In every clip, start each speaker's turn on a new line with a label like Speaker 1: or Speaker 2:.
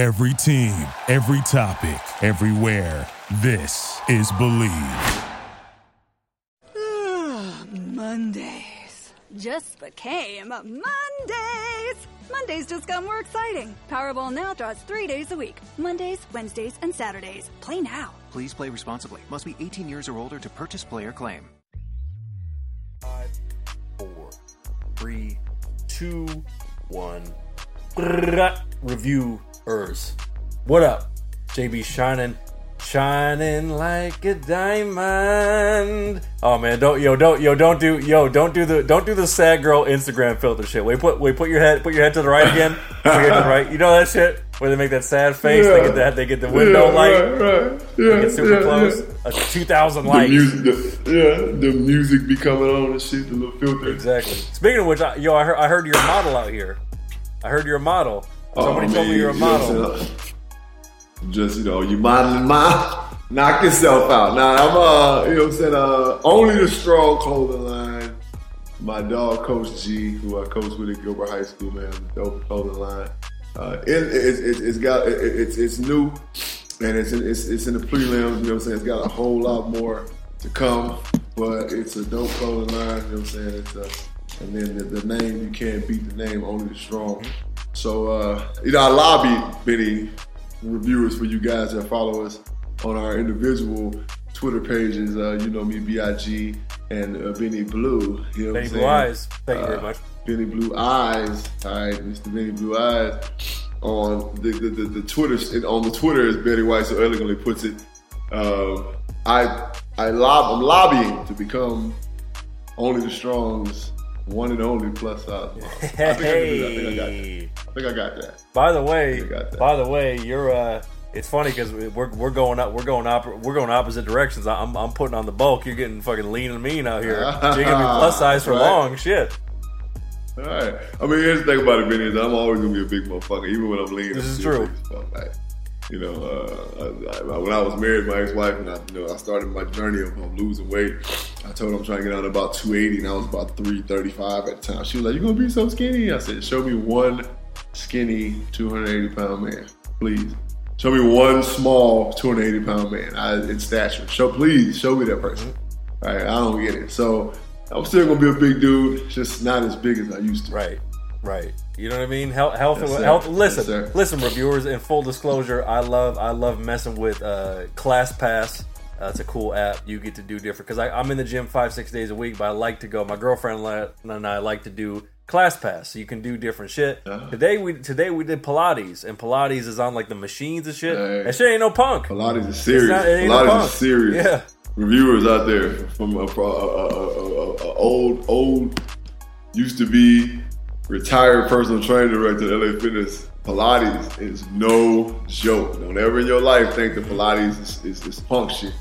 Speaker 1: Every team, every topic, everywhere. This is Believe.
Speaker 2: Mondays just became Mondays. Mondays just got more exciting. Powerball now draws three days a week Mondays, Wednesdays, and Saturdays. Play now.
Speaker 3: Please play responsibly. Must be 18 years or older to purchase player claim.
Speaker 4: Five, four, three, two, one. Reviewers. What up? JB shining, shining like a diamond. Oh man, don't yo don't yo don't do yo don't do the don't do the sad girl Instagram filter shit. Wait, put wait put your head put your head to the right again. Put your head to the right. You know that shit where they make that sad face. They get that they get the window
Speaker 5: Yeah,
Speaker 4: light.
Speaker 5: right, right.
Speaker 4: They
Speaker 5: Yeah,
Speaker 4: get super
Speaker 5: yeah,
Speaker 4: close.
Speaker 5: yeah.
Speaker 4: A two thousand
Speaker 5: The
Speaker 4: likes.
Speaker 5: music, the, yeah, the music be coming on and shit, the little filter.
Speaker 4: Exactly. Speaking of which, I, yo, I heard, I heard you're a model out here. I heard you're a model. Somebody
Speaker 5: Oh,
Speaker 4: told me you're a
Speaker 5: you
Speaker 4: model.
Speaker 5: saying? Just you know, you modeling my knock yourself out. Now I'm uh, you know what I'm saying. Uh, only the strong clothing line. My dog, Coach G, who I coach with at Gilbert High School, man, dope clothing line. Uh, it, it, it, it's got it, it's it's new, and it's in, it's it's in the prelims. You know what I'm saying? It's got a whole lot more to come, but it's a dope clothing line. You know what I'm saying? It's a, and then the, the name you can't beat the name, only the strong. So uh, you know, I lobby Benny reviewers for you guys that follow us on our individual Twitter pages. Uh, you know me, Big and uh, Benny Blue. You know
Speaker 4: Benny Blue? Eyes. Thank you very
Speaker 5: Uh,
Speaker 4: much.
Speaker 5: Benny Blue Eyes. All right, Mr. Benny Blue Eyes. On the the, the, the Twitter on the Twitter, as Betty White so elegantly puts it, um, I I lob I'm lobbying to become only the strong's one and only plus size. model. I think I can do that. I think I got that.
Speaker 4: Hey.
Speaker 5: I think I got that.
Speaker 4: By the way,
Speaker 5: I got that.
Speaker 4: by the way, you're uh it's funny because we're, we're going up we're going op- we're going opposite directions. I'm, I'm putting on the bulk. You're getting fucking lean and mean out here. You're gonna be plus size for
Speaker 5: Right.
Speaker 4: long. Shit.
Speaker 5: All right. I mean, here's the thing about it, Benny, is I'm always gonna be a big motherfucker, even when I'm lean.
Speaker 4: This
Speaker 5: I'm
Speaker 4: is true.
Speaker 5: big as fuck. Like, you know, uh, I, I, when I was married, my ex-wife, and I, you know, I started my journey of, of losing weight. I told her I'm trying to get down to about 280, and I was about 335 at the time. She was like, "You're gonna be so skinny?" I said, "Show me one skinny 280 pound man, please." Show me one small 280 pound man I, in stature. Show, please, show me that person.
Speaker 4: Mm-hmm.
Speaker 5: All right, I don't get it. So I'm still gonna be a big dude, just not as big as I used to.
Speaker 4: Right. Right. You know what I mean? Health, health,
Speaker 5: Yes,
Speaker 4: health. Listen,
Speaker 5: sir.
Speaker 4: listen, reviewers. In full disclosure, I love, I love messing with uh, ClassPass. Uh, it's a cool app. You get to do different because I'm in the gym five, six days a week, but I like to go. My girlfriend and I like to do ClassPass, so you can do different shit.
Speaker 5: Uh-huh.
Speaker 4: Today we today we did Pilates, and Pilates is on like the machines and shit.
Speaker 5: Hey.
Speaker 4: That shit ain't no punk.
Speaker 5: Pilates is serious.
Speaker 4: not-
Speaker 5: Pilates
Speaker 4: punk.
Speaker 5: is serious.
Speaker 4: Yeah.
Speaker 5: Reviewers out there from a, a, a, a, a old, old, used to be retired personal trainer director at LA Fitness. Pilates is no joke. Don't ever in your life think that Pilates is, is, is punk shit.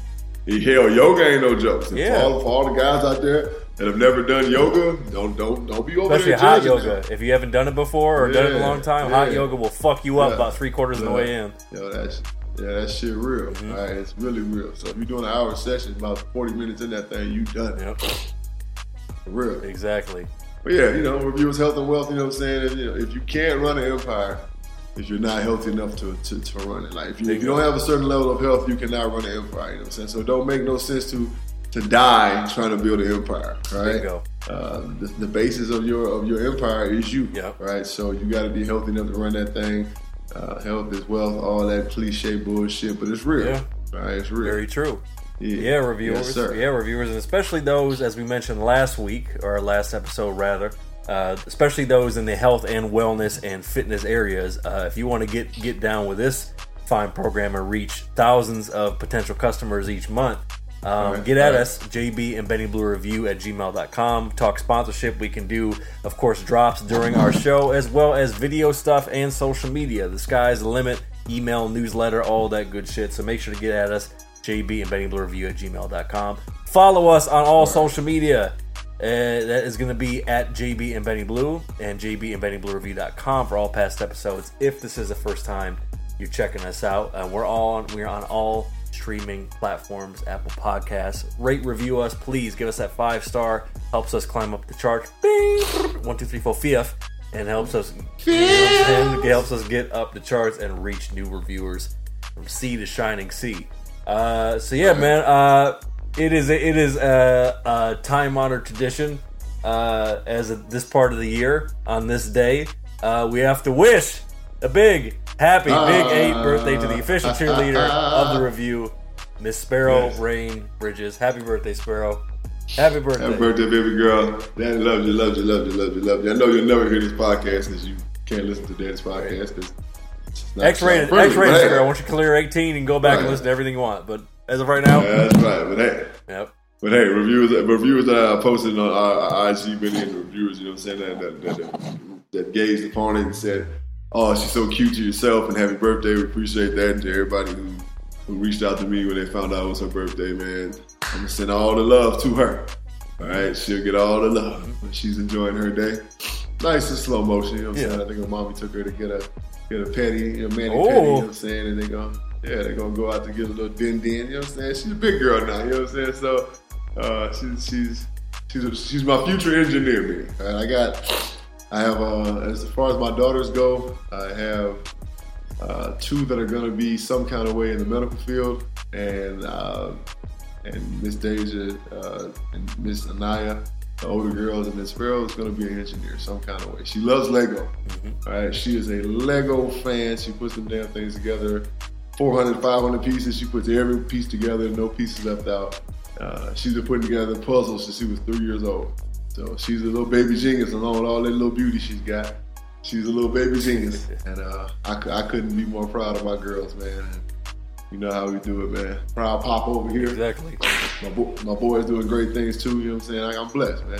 Speaker 5: Hell, yoga ain't no jokes. And
Speaker 4: Yeah.
Speaker 5: for, all, for all the guys out there that have never done yoga, don't don't don't be over
Speaker 4: Especially
Speaker 5: there
Speaker 4: hot yoga.
Speaker 5: them.
Speaker 4: If you haven't done it before or done it in a long time, hot yoga will fuck you up
Speaker 5: Yeah.
Speaker 4: about three quarters of the way in.
Speaker 5: Yo, that's yeah, that shit real.
Speaker 4: Mm-hmm.
Speaker 5: All right, it's really real. So if you're doing an hour session, about 40 minutes in that thing, you done it.
Speaker 4: Yep.
Speaker 5: For real.
Speaker 4: Exactly.
Speaker 5: But yeah, you know, reviewers health and wealth. You know what I'm saying? And, you know, if you can't run an empire, if you're not healthy enough to, to, to run it, like if you, if
Speaker 4: you
Speaker 5: don't have a certain level of health, you cannot run an empire. You know what I'm saying? So it don't make no sense to to die trying to build an empire. Right?
Speaker 4: There you go.
Speaker 5: Uh, the, the basis of your of your empire is you.
Speaker 4: Yep.
Speaker 5: Right. So you got to be healthy enough to run that thing. Uh, health is wealth. All that cliche bullshit, but it's real.
Speaker 4: Yeah.
Speaker 5: Right. It's real.
Speaker 4: Very true.
Speaker 5: Yeah,
Speaker 4: Yeah, reviewers.
Speaker 5: Yes,
Speaker 4: yeah, reviewers, and especially those, as we mentioned last week or last episode, rather, uh, especially those in the health and wellness and fitness areas. Uh, if you want to get get down with this fine program and reach thousands of potential customers each month, um,
Speaker 5: Right,
Speaker 4: get at
Speaker 5: right.
Speaker 4: us, JB and Benny Blue Review at gmail.com. Talk sponsorship. We can do, of course, drops during our show, as well as video stuff and social media. The sky's the limit. Email, newsletter, all that good shit. So make sure to get at us, JB and Benny Blue Review at gmail.com. Follow us on all social media. Uh, that is going to be at JB and Benny Blue and JB and Benny Blue Review.com for all past episodes. If this is the first time you're checking us out, uh, we're all on, we're on all streaming platforms, Apple Podcasts. Rate, review us, please. Give us that five star. Helps us climb up the chart. Bing! One, two, three, four, fifth. and helps us and helps us get up the charts and reach new reviewers from sea to shining sea. Uh, so yeah, man, uh, it is it is a, a time honored tradition uh, as a, this part of the year on this day. Uh, we have to wish a big happy big eight birthday to the official cheerleader of the review, Miss Sparrow
Speaker 5: Yes.
Speaker 4: Rain Bridges. Happy birthday, Sparrow! Happy birthday!
Speaker 5: Happy birthday, baby girl. Daddy loves you, loves you, loves you, loves you, loves you. I know you'll never hear this podcast because you can't listen to Daddy's podcast. 'cause it's not
Speaker 4: X-rated,
Speaker 5: child-friendly,
Speaker 4: X-rated
Speaker 5: hey,
Speaker 4: Sparrow. Once you clear 18, and go back and listen to everything you want. But as of right now,
Speaker 5: Yeah, that's right. But hey,
Speaker 4: yep.
Speaker 5: but hey, reviewers, reviewers that I posted on uh, uh, our, our IG video, and reviewers, you know what I'm saying, that that, that, that, that gazed upon it and said, "Oh, she's so cute to yourself," and happy birthday. We appreciate that, and to everybody who who reached out to me when they found out it was her birthday, man. I'm gonna send all the love to her. All right, she'll get all the love she's enjoying her day. Nice and slow motion, you know what I'm
Speaker 4: Yeah.
Speaker 5: saying? I think her mommy took her to get a get a petty, you know, mani
Speaker 4: Oh.
Speaker 5: petty, you know what I'm saying? And they go, yeah, they're gonna go out to get a little din din, you know what I'm saying? She's a big girl now, you know what I'm saying? So uh, she's she's she's a, she's my future engineer, man. Right, I got I have uh, as far as my daughters go, I have uh, two that are gonna be some kind of way in the medical field, and uh, and Miss Deja uh, and Miss Anaya, the older girls, and this Sparrow is going to be an engineer some kind of way. She loves Lego. All right, she is a Lego fan. She puts them damn things together. 400, 500 pieces. She puts every piece together, no pieces left out. Uh, she's been putting together puzzles since she was three years old. So she's a little baby genius along with all that little beauty she's got. She's a little baby genius. And uh, I, I couldn't be more proud of my girls, man. You know how we do it, man. Proud pop over here.
Speaker 4: Exactly.
Speaker 5: My, bo- my boy's doing great things too. You know what I'm saying? I, I'm blessed, man.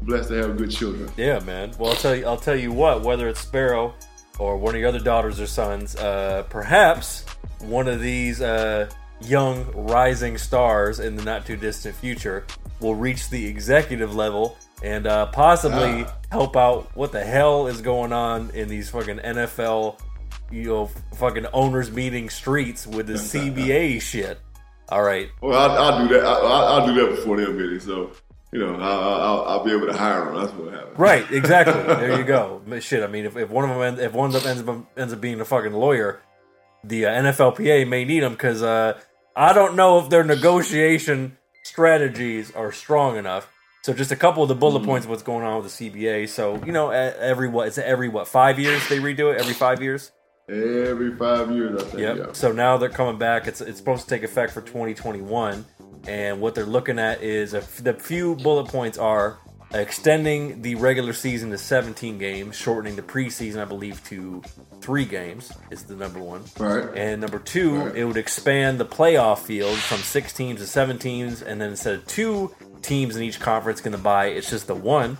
Speaker 5: I'm blessed to have good children.
Speaker 4: Yeah, man. Well, I'll tell you. I'll tell you what. Whether it's Sparrow or one of your other daughters or sons, uh, perhaps one of these uh, young rising stars in the not too distant future will reach the executive level and uh, possibly
Speaker 5: Ah.
Speaker 4: help out. What the hell is going on in these fucking NFL, you know, fucking owners meeting streets with the CBA shit? All right.
Speaker 5: Well, I'll, I'll do that. I'll, I'll do that before they them minutes. So, you know, I'll, I'll, I'll be able to hire them. That's what happens.
Speaker 4: Right, exactly. there you go. Shit, I mean, if, if one of them if one of them ends up ends up being a fucking lawyer, the uh, NFLPA may need them because uh, I don't know if their negotiation strategies are strong enough. So just a couple of the bullet
Speaker 5: Mm-hmm.
Speaker 4: points of what's going on with the CBA. So you know, every what it's every what five years they redo it every five years.
Speaker 5: Every five years, I think.
Speaker 4: Yep.
Speaker 5: Yeah.
Speaker 4: So now they're coming back. It's it's supposed to take effect for 2021, and what they're looking at is a, the few bullet points are extending the regular season to 17 games, shortening the preseason, I believe, to three games is the number one.
Speaker 5: Right.
Speaker 4: And number two,
Speaker 5: Right.
Speaker 4: it would expand the playoff field from six teams to seven teams, and then instead of two teams in each conference going to buy, it's just the one.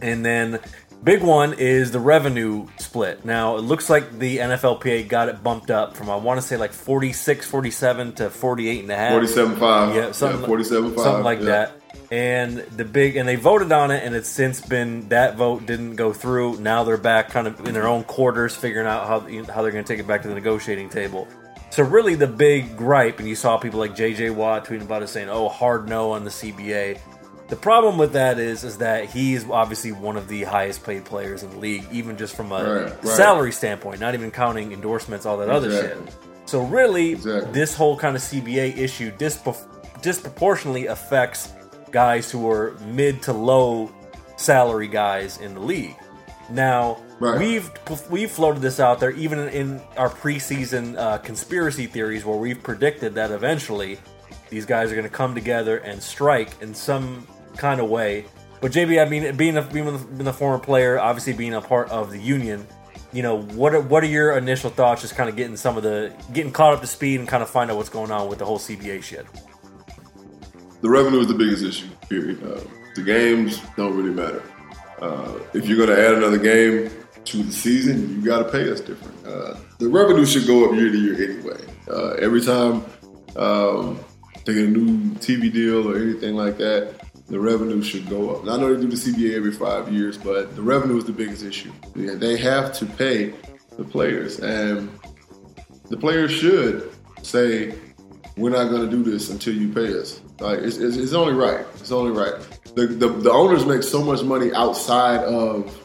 Speaker 4: And then big one is the revenue split. Now, it looks like the NFLPA got it bumped up from I want to say like 46, 47 to 48 and a half.
Speaker 5: 47.5.
Speaker 4: Yeah, something,
Speaker 5: Yeah, 47.5.
Speaker 4: something like
Speaker 5: yeah.
Speaker 4: that. And the big and they voted on it, and it's since been that vote didn't go through. Now they're back, kind of in their own quarters, figuring out how how they're going to take it back to the negotiating table. So really, the big gripe, and you saw people like J.J. Watt tweeting about it, saying, "Oh, hard no on the CBA." The problem with that is, is that he is obviously one of the highest paid players in the league, even just from a
Speaker 5: Right, right.
Speaker 4: salary standpoint, not even counting endorsements, all that other shit. So really,
Speaker 5: Exactly.
Speaker 4: this whole kind of CBA issue dispro- disproportionately affects guys who are mid to low salary guys in the league. Now
Speaker 5: Right.
Speaker 4: we've we've floated this out there even in our preseason uh, conspiracy theories where we've predicted that eventually these guys are going to come together and strike in some kind of way. But JB, I mean, being a, being a former player, obviously being a part of the union, you know, what are, what are your initial thoughts? Just kind of getting some of the getting caught up to speed and kind of find out what's going on with the whole CBA shit.
Speaker 5: The revenue is the biggest issue, period. Uh, the games don't really matter. Uh, if you're going to add another game to the season, you got to pay us different. Uh, the revenue should go up year to year anyway. Uh, every time um, they get a new TV deal or anything like that, the revenue should go up. Now, I know they do the CBA every five years, but the revenue is the biggest issue. They have to pay the players, and the players should say, "We're not going to do this until you pay us." Like it's, it's, it's only right. It's only right. The, the the owners make so much money outside of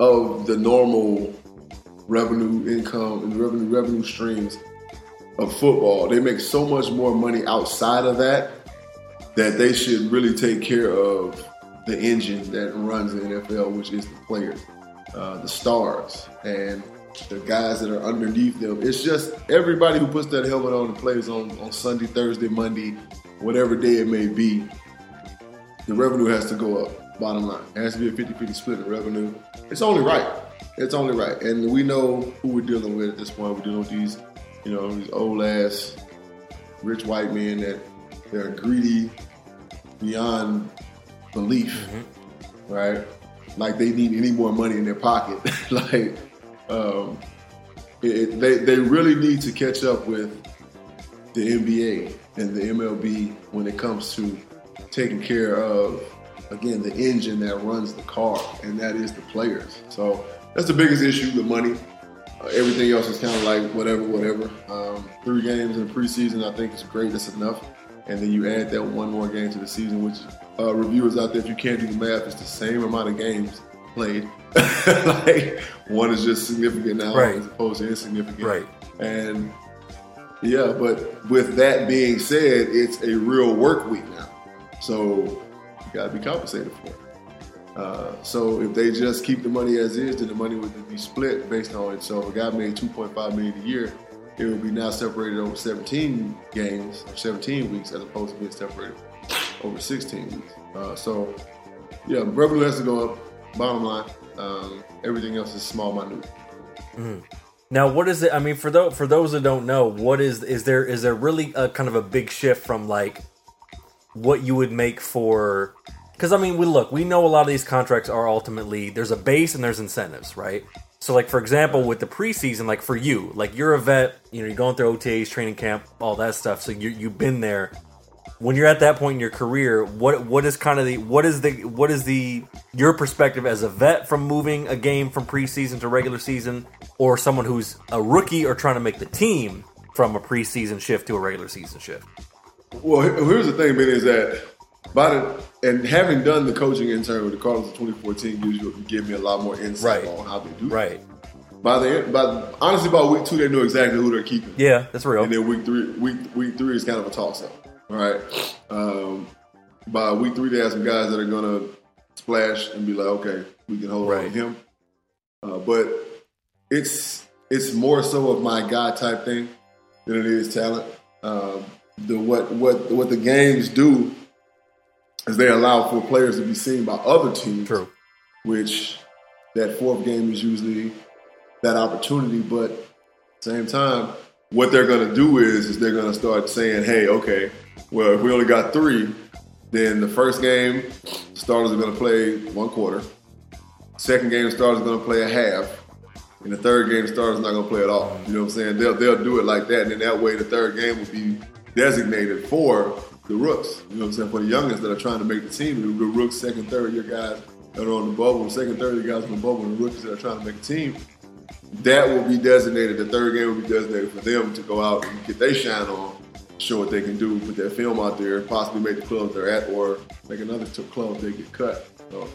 Speaker 5: of the normal revenue income and revenue revenue streams of football. They make so much more money outside of that that they should really take care of the engine that runs the NFL, which is the players, uh, the stars, and the guys that are underneath them. It's just everybody who puts that helmet on and plays on, on Sunday, Thursday, Monday, whatever day it may be, the revenue has to go up, bottom line. It has to be a 50 50 split in revenue. It's only right. It's only right. And we know who we're dealing with at this point. We're dealing with these, you know, these old ass rich white men that they're greedy beyond belief, right? Like they need any more money in their pocket. like um, it, it- they they really need to catch up with the NBA and the MLB when it comes to taking care of again the engine that runs the car, and that is the players. So that's the biggest issue: the money. Uh, everything else is kind of like whatever, whatever. Um, three games in the preseason, I think is great. That's enough. And then you add that one more game to the season, which uh, reviewers out there, if you can't do the math, it's the same amount of games played. like one is just significant now
Speaker 4: Right.
Speaker 5: as opposed to insignificant.
Speaker 4: Right.
Speaker 5: And yeah, but with that being said, it's a real work week now. So you got to be compensated for it. Uh, so if they just keep the money as is, then the money would be split based on it. So if a guy made 2.5 million a year, it will be now separated over 17 games 17 weeks as opposed to being separated over 16 weeks. Uh, so yeah, revenue has to go up. Bottom line, um, everything else is small, minute.
Speaker 4: Now, what is it? I mean, for those for those that don't know, what is is there is there really a kind of a big shift from like what you would make for? Because I mean, we look, we know a lot of these contracts are ultimately there's a base and there's incentives, right? So, like for example, with the preseason, like for you, like you're a vet, you know, you're going through OTAs, training camp, all that stuff. So you you've been there. When you're at that point in your career, what what is kind of the what is the what is the your perspective as a vet from moving a game from preseason to regular season, or someone who's a rookie or trying to make the team from a preseason shift to a regular season shift?
Speaker 5: Well, here's the thing, man, is that by the and having done the coaching intern with the Cardinals in 2014 gives you give me a lot more insight
Speaker 4: Right.
Speaker 5: on how they do.
Speaker 4: Right.
Speaker 5: By the by, honestly, by week two, they know exactly who they're keeping.
Speaker 4: Yeah, that's real.
Speaker 5: And then week three, week week three is kind of a toss up. All right. Um, by week three, they have some guys that are gonna splash and be like, okay, we can hold on to him. Uh, but it's it's more so of my guy type thing than it is talent. Um, the what what what the games do is they allow for players to be seen by other teams
Speaker 4: True.
Speaker 5: which that fourth game is usually that opportunity. But at the same time, what they're going to do is, is they're going to start saying, hey, okay, well, if we only got three, then the first game, starters are going to play one quarter. Second game, starters are going to play a half. And the third game, starters not going to play at all. You know what I'm saying? They'll, they'll do it like that. And then that way, the third game will be designated for the rooks. You know what I'm saying? For the youngest that are trying to make the team, the, rooks, second, third year guys that are on the bubble, second, third year guys on the bubble, and the rookies that are trying to make the team. That will be designated. The third game will be designated for them to go out and get their shine on, show what they can do, put their film out there, possibly make the club they're at, or make another club they get cut. So,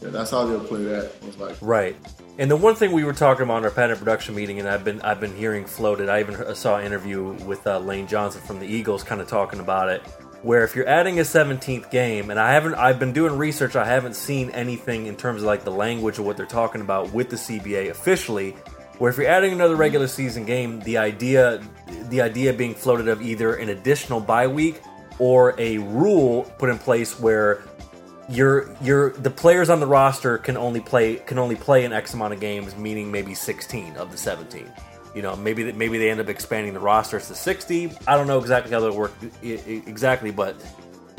Speaker 5: yeah, that's how they'll play that. Likely.
Speaker 4: Right. And the one thing we were talking about in our patent production meeting, and I've been I've been hearing floated. I even saw an interview with uh, Lane Johnson from the Eagles, kind of talking about it. Where if you're adding a 17th game, and I haven't, I've been doing research. I haven't seen anything in terms of like the language of what they're talking about with the CBA officially. Where if you're adding another regular season game, the idea, the idea being floated of either an additional bye week or a rule put in place where your your the players on the roster can only play can only play an X amount of games, meaning maybe 16 of the 17. You know, maybe that maybe they end up expanding the rosters to 60. I don't know exactly how that work i- i- exactly, but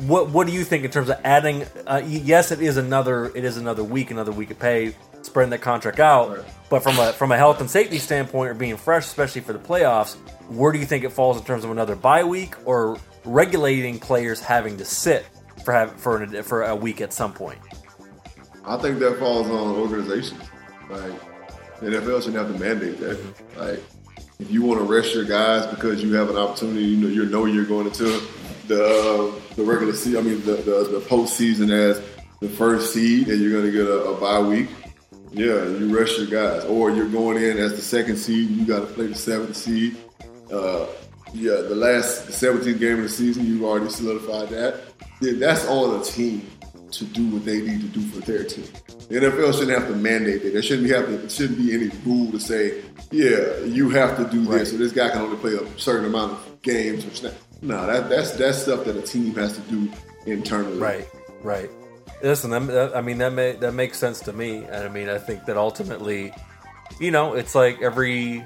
Speaker 4: what what do you think in terms of adding? Uh, yes, it is another it is another week, another week of pay, spreading that contract out.
Speaker 5: Right.
Speaker 4: But from a from a health and safety standpoint, or being fresh, especially for the playoffs, where do you think it falls in terms of another bye week or regulating players having to sit for have, for an, for a week at some point?
Speaker 5: I think that falls on organizations. Like the NFL shouldn't have to mandate that. Like if you want to rest your guys because you have an opportunity, you know you know you're going into the uh, the regular season. I mean the the, the postseason as the first seed, and you're going to get a, a bye week. Yeah, you rest your guys, or you're going in as the second seed. You got to play the seventh seed. Uh, yeah, the last the 17th game of the season, you've already solidified that. Yeah, that's on the team to do what they need to do for their team. The NFL shouldn't have to mandate that. There shouldn't be have to, it shouldn't be any rule to say, yeah, you have to do
Speaker 4: Right.
Speaker 5: this, or this guy can only play a certain amount of games or snap. No, that, that's that's stuff that a team has to do internally.
Speaker 4: Right, right. Listen, I mean that may, that makes sense to me, and I mean I think that ultimately, you know, it's like every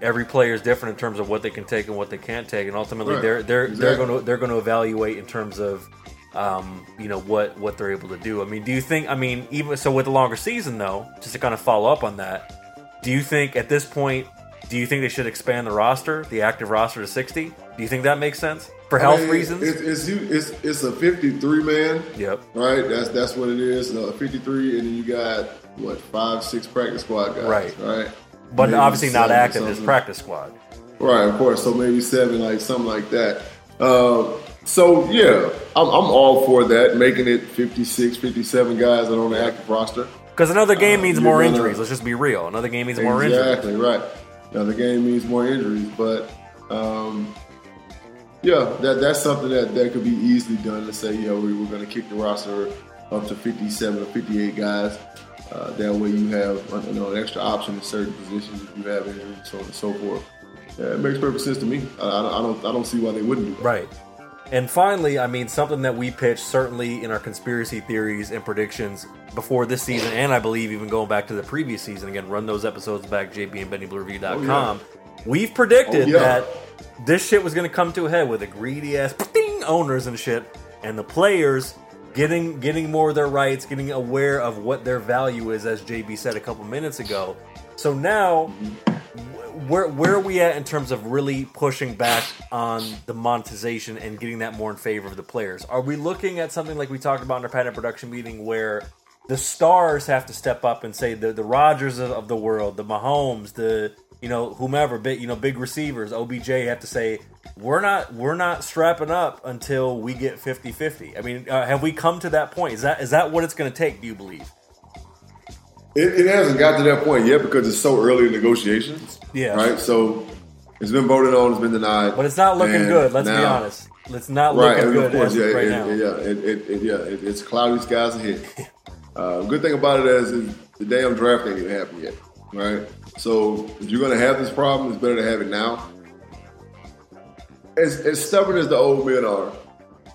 Speaker 4: every player is different in terms of what they can take and what they can't take, and ultimately
Speaker 5: Right.
Speaker 4: they're they're they're going to they're going to evaluate in terms of um, you know what what they're able to do. I mean, do you think? I mean, even so with the longer season though, just to kind of follow up on that, do you think at this point? Do you think they should expand the roster, the active roster, to sixty? Do you think that makes sense for
Speaker 5: I
Speaker 4: health
Speaker 5: mean,
Speaker 4: reasons?
Speaker 5: It's, it's it's it's a 53 man.
Speaker 4: Yep.
Speaker 5: Right. That's that's what it is. Uh, 53, and then you got what five, six practice squad guys.
Speaker 4: Right.
Speaker 5: Right.
Speaker 4: but
Speaker 5: Maybe
Speaker 4: obviously not active as practice squad.
Speaker 5: Right. Of course. So maybe seven, like something like that. Uh, so yeah, I'm, I'm all for that, making it 56, 57 guys that are on the active roster.
Speaker 4: Because another game
Speaker 5: Uh,
Speaker 4: means more
Speaker 5: gonna-
Speaker 4: injuries. Let's just be real. Another game means more injuries.
Speaker 5: Exactly right. Another game means more injuries, but um, yeah, that that's something that, that could be easily done to say, yeah, we, we're going to kick the roster up to 57 or 58 guys. Uh, that way you have you know, an extra option in certain positions if you have injuries, and so on and so forth. Yeah, it makes perfect sense to me. I, I, don't- I don't I don't see why they wouldn't do that.
Speaker 4: Right. And finally, I mean, something that we pitched certainly in our conspiracy theories and predictions before this season, and I believe even going back to the previous season. Again, run those episodes back, jb and BennyBlueReview.com. Oh, We've predicted
Speaker 5: Oh, yeah.
Speaker 4: that this shit was going to come to a head with the greedy ass owners and shit, and the players getting getting more of their rights, getting aware of what their value is, as JB said a couple minutes ago. So now where where are we at in terms of really pushing back on the monetization and getting that more in favor of the players? Are we looking at something like we talked about in our patent production meeting where the stars have to step up and say the the Rogers of, of the world, the Mahomes, the you know whomever, big you know big receivers, OBJ have to say we're not we're not strapping up until we get 50-50. I mean, uh, have we come to that point? Is that is that what it's going to take? Do you believe?
Speaker 5: It, it hasn't got to that point yet because it's so early in negotiations.
Speaker 4: Yeah.
Speaker 5: Right. So it's been voted on. It's been denied.
Speaker 4: But it's not looking good. Let's be
Speaker 5: now-
Speaker 4: honest. It's not
Speaker 5: Right,
Speaker 4: looking good
Speaker 5: course, yeah,
Speaker 4: right
Speaker 5: it,
Speaker 4: now.
Speaker 5: it- yeah, it, yeah, it, it's cloudy skies ahead. Uh, good thing about it is, is the damn draft ain't even happened yet, right? So if you're gonna have this problem, it's better to have it now. As, as stubborn as the old men are,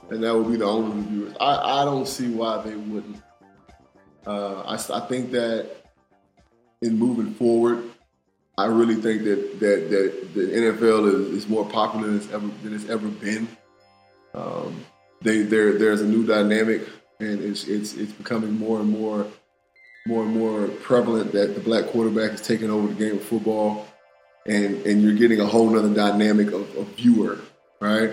Speaker 5: and that would be the only reviewers, I, I don't see why they wouldn't. Uh, I, I think that in moving forward, I really think that that, that the NFL is, is more popular than it's ever than it's ever been. Um, they there there's a new dynamic, and it's it's it's becoming more and more more and more prevalent that the black quarterback is taking over the game of football, and and you're getting a whole nother dynamic of, of viewer, right?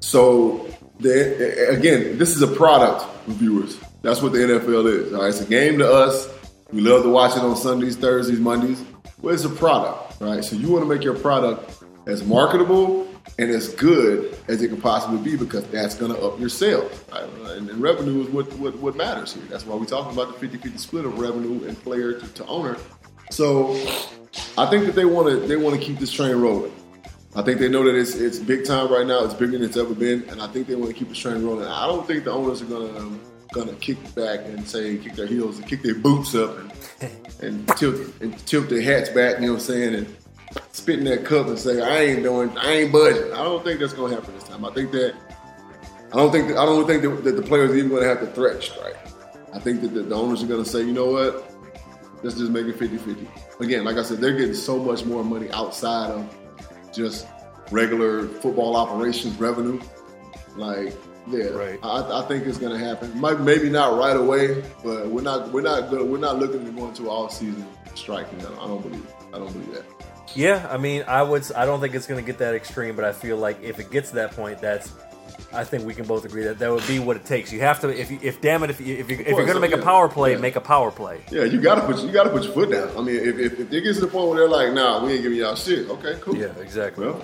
Speaker 5: So the, again, this is a product viewers. That's what the NFL is. All right, it's a game to us. We love to watch it on Sundays, Thursdays, Mondays. Well, it's a product, right? So you want to make your product as marketable and as good as it can possibly be because that's going to up your sales. Right? And, and revenue is what, what, what matters here. That's why we're talking about the 50-50 split of revenue and player to, to owner. So I think that they want to they want to keep this train rolling. I think they know that it's it's big time right now. It's bigger than it's ever been, and I think they want to keep this train rolling. I don't think the owners are gonna um, gonna kick back and say kick their heels and kick their boots up and and tilt and tilt their hats back. You know what I'm saying? And spit in that cup and say I ain't doing I ain't budging. I don't think that's gonna happen this time. I think that I don't think that, I don't think that, that the players are even gonna have to threat strike. I think that the, the owners are gonna say, you know what? Let's just make it 50-50. Again, like I said, they're getting so much more money outside of just regular football operations revenue. Like, yeah,
Speaker 4: Right.
Speaker 5: I, I think it's going to happen. Might, maybe not right away, but we're not we're not good, we're not looking to go into all season striking. I don't, I don't believe. I don't believe that.
Speaker 4: Yeah, I mean, I would. I don't think it's going to get that extreme, but I feel like if it gets to that point, that's. I think we can both agree that that would be what it takes. You have to, if you, if damn it, if you, if, you, if you're going to make a power play,
Speaker 5: yeah.
Speaker 4: make a power play.
Speaker 5: Yeah, you gotta put you gotta put your foot down. I mean, if, if, if it gets to the point where they're like, "Nah, we ain't giving y'all shit," okay, cool.
Speaker 4: Yeah, exactly,
Speaker 5: Well,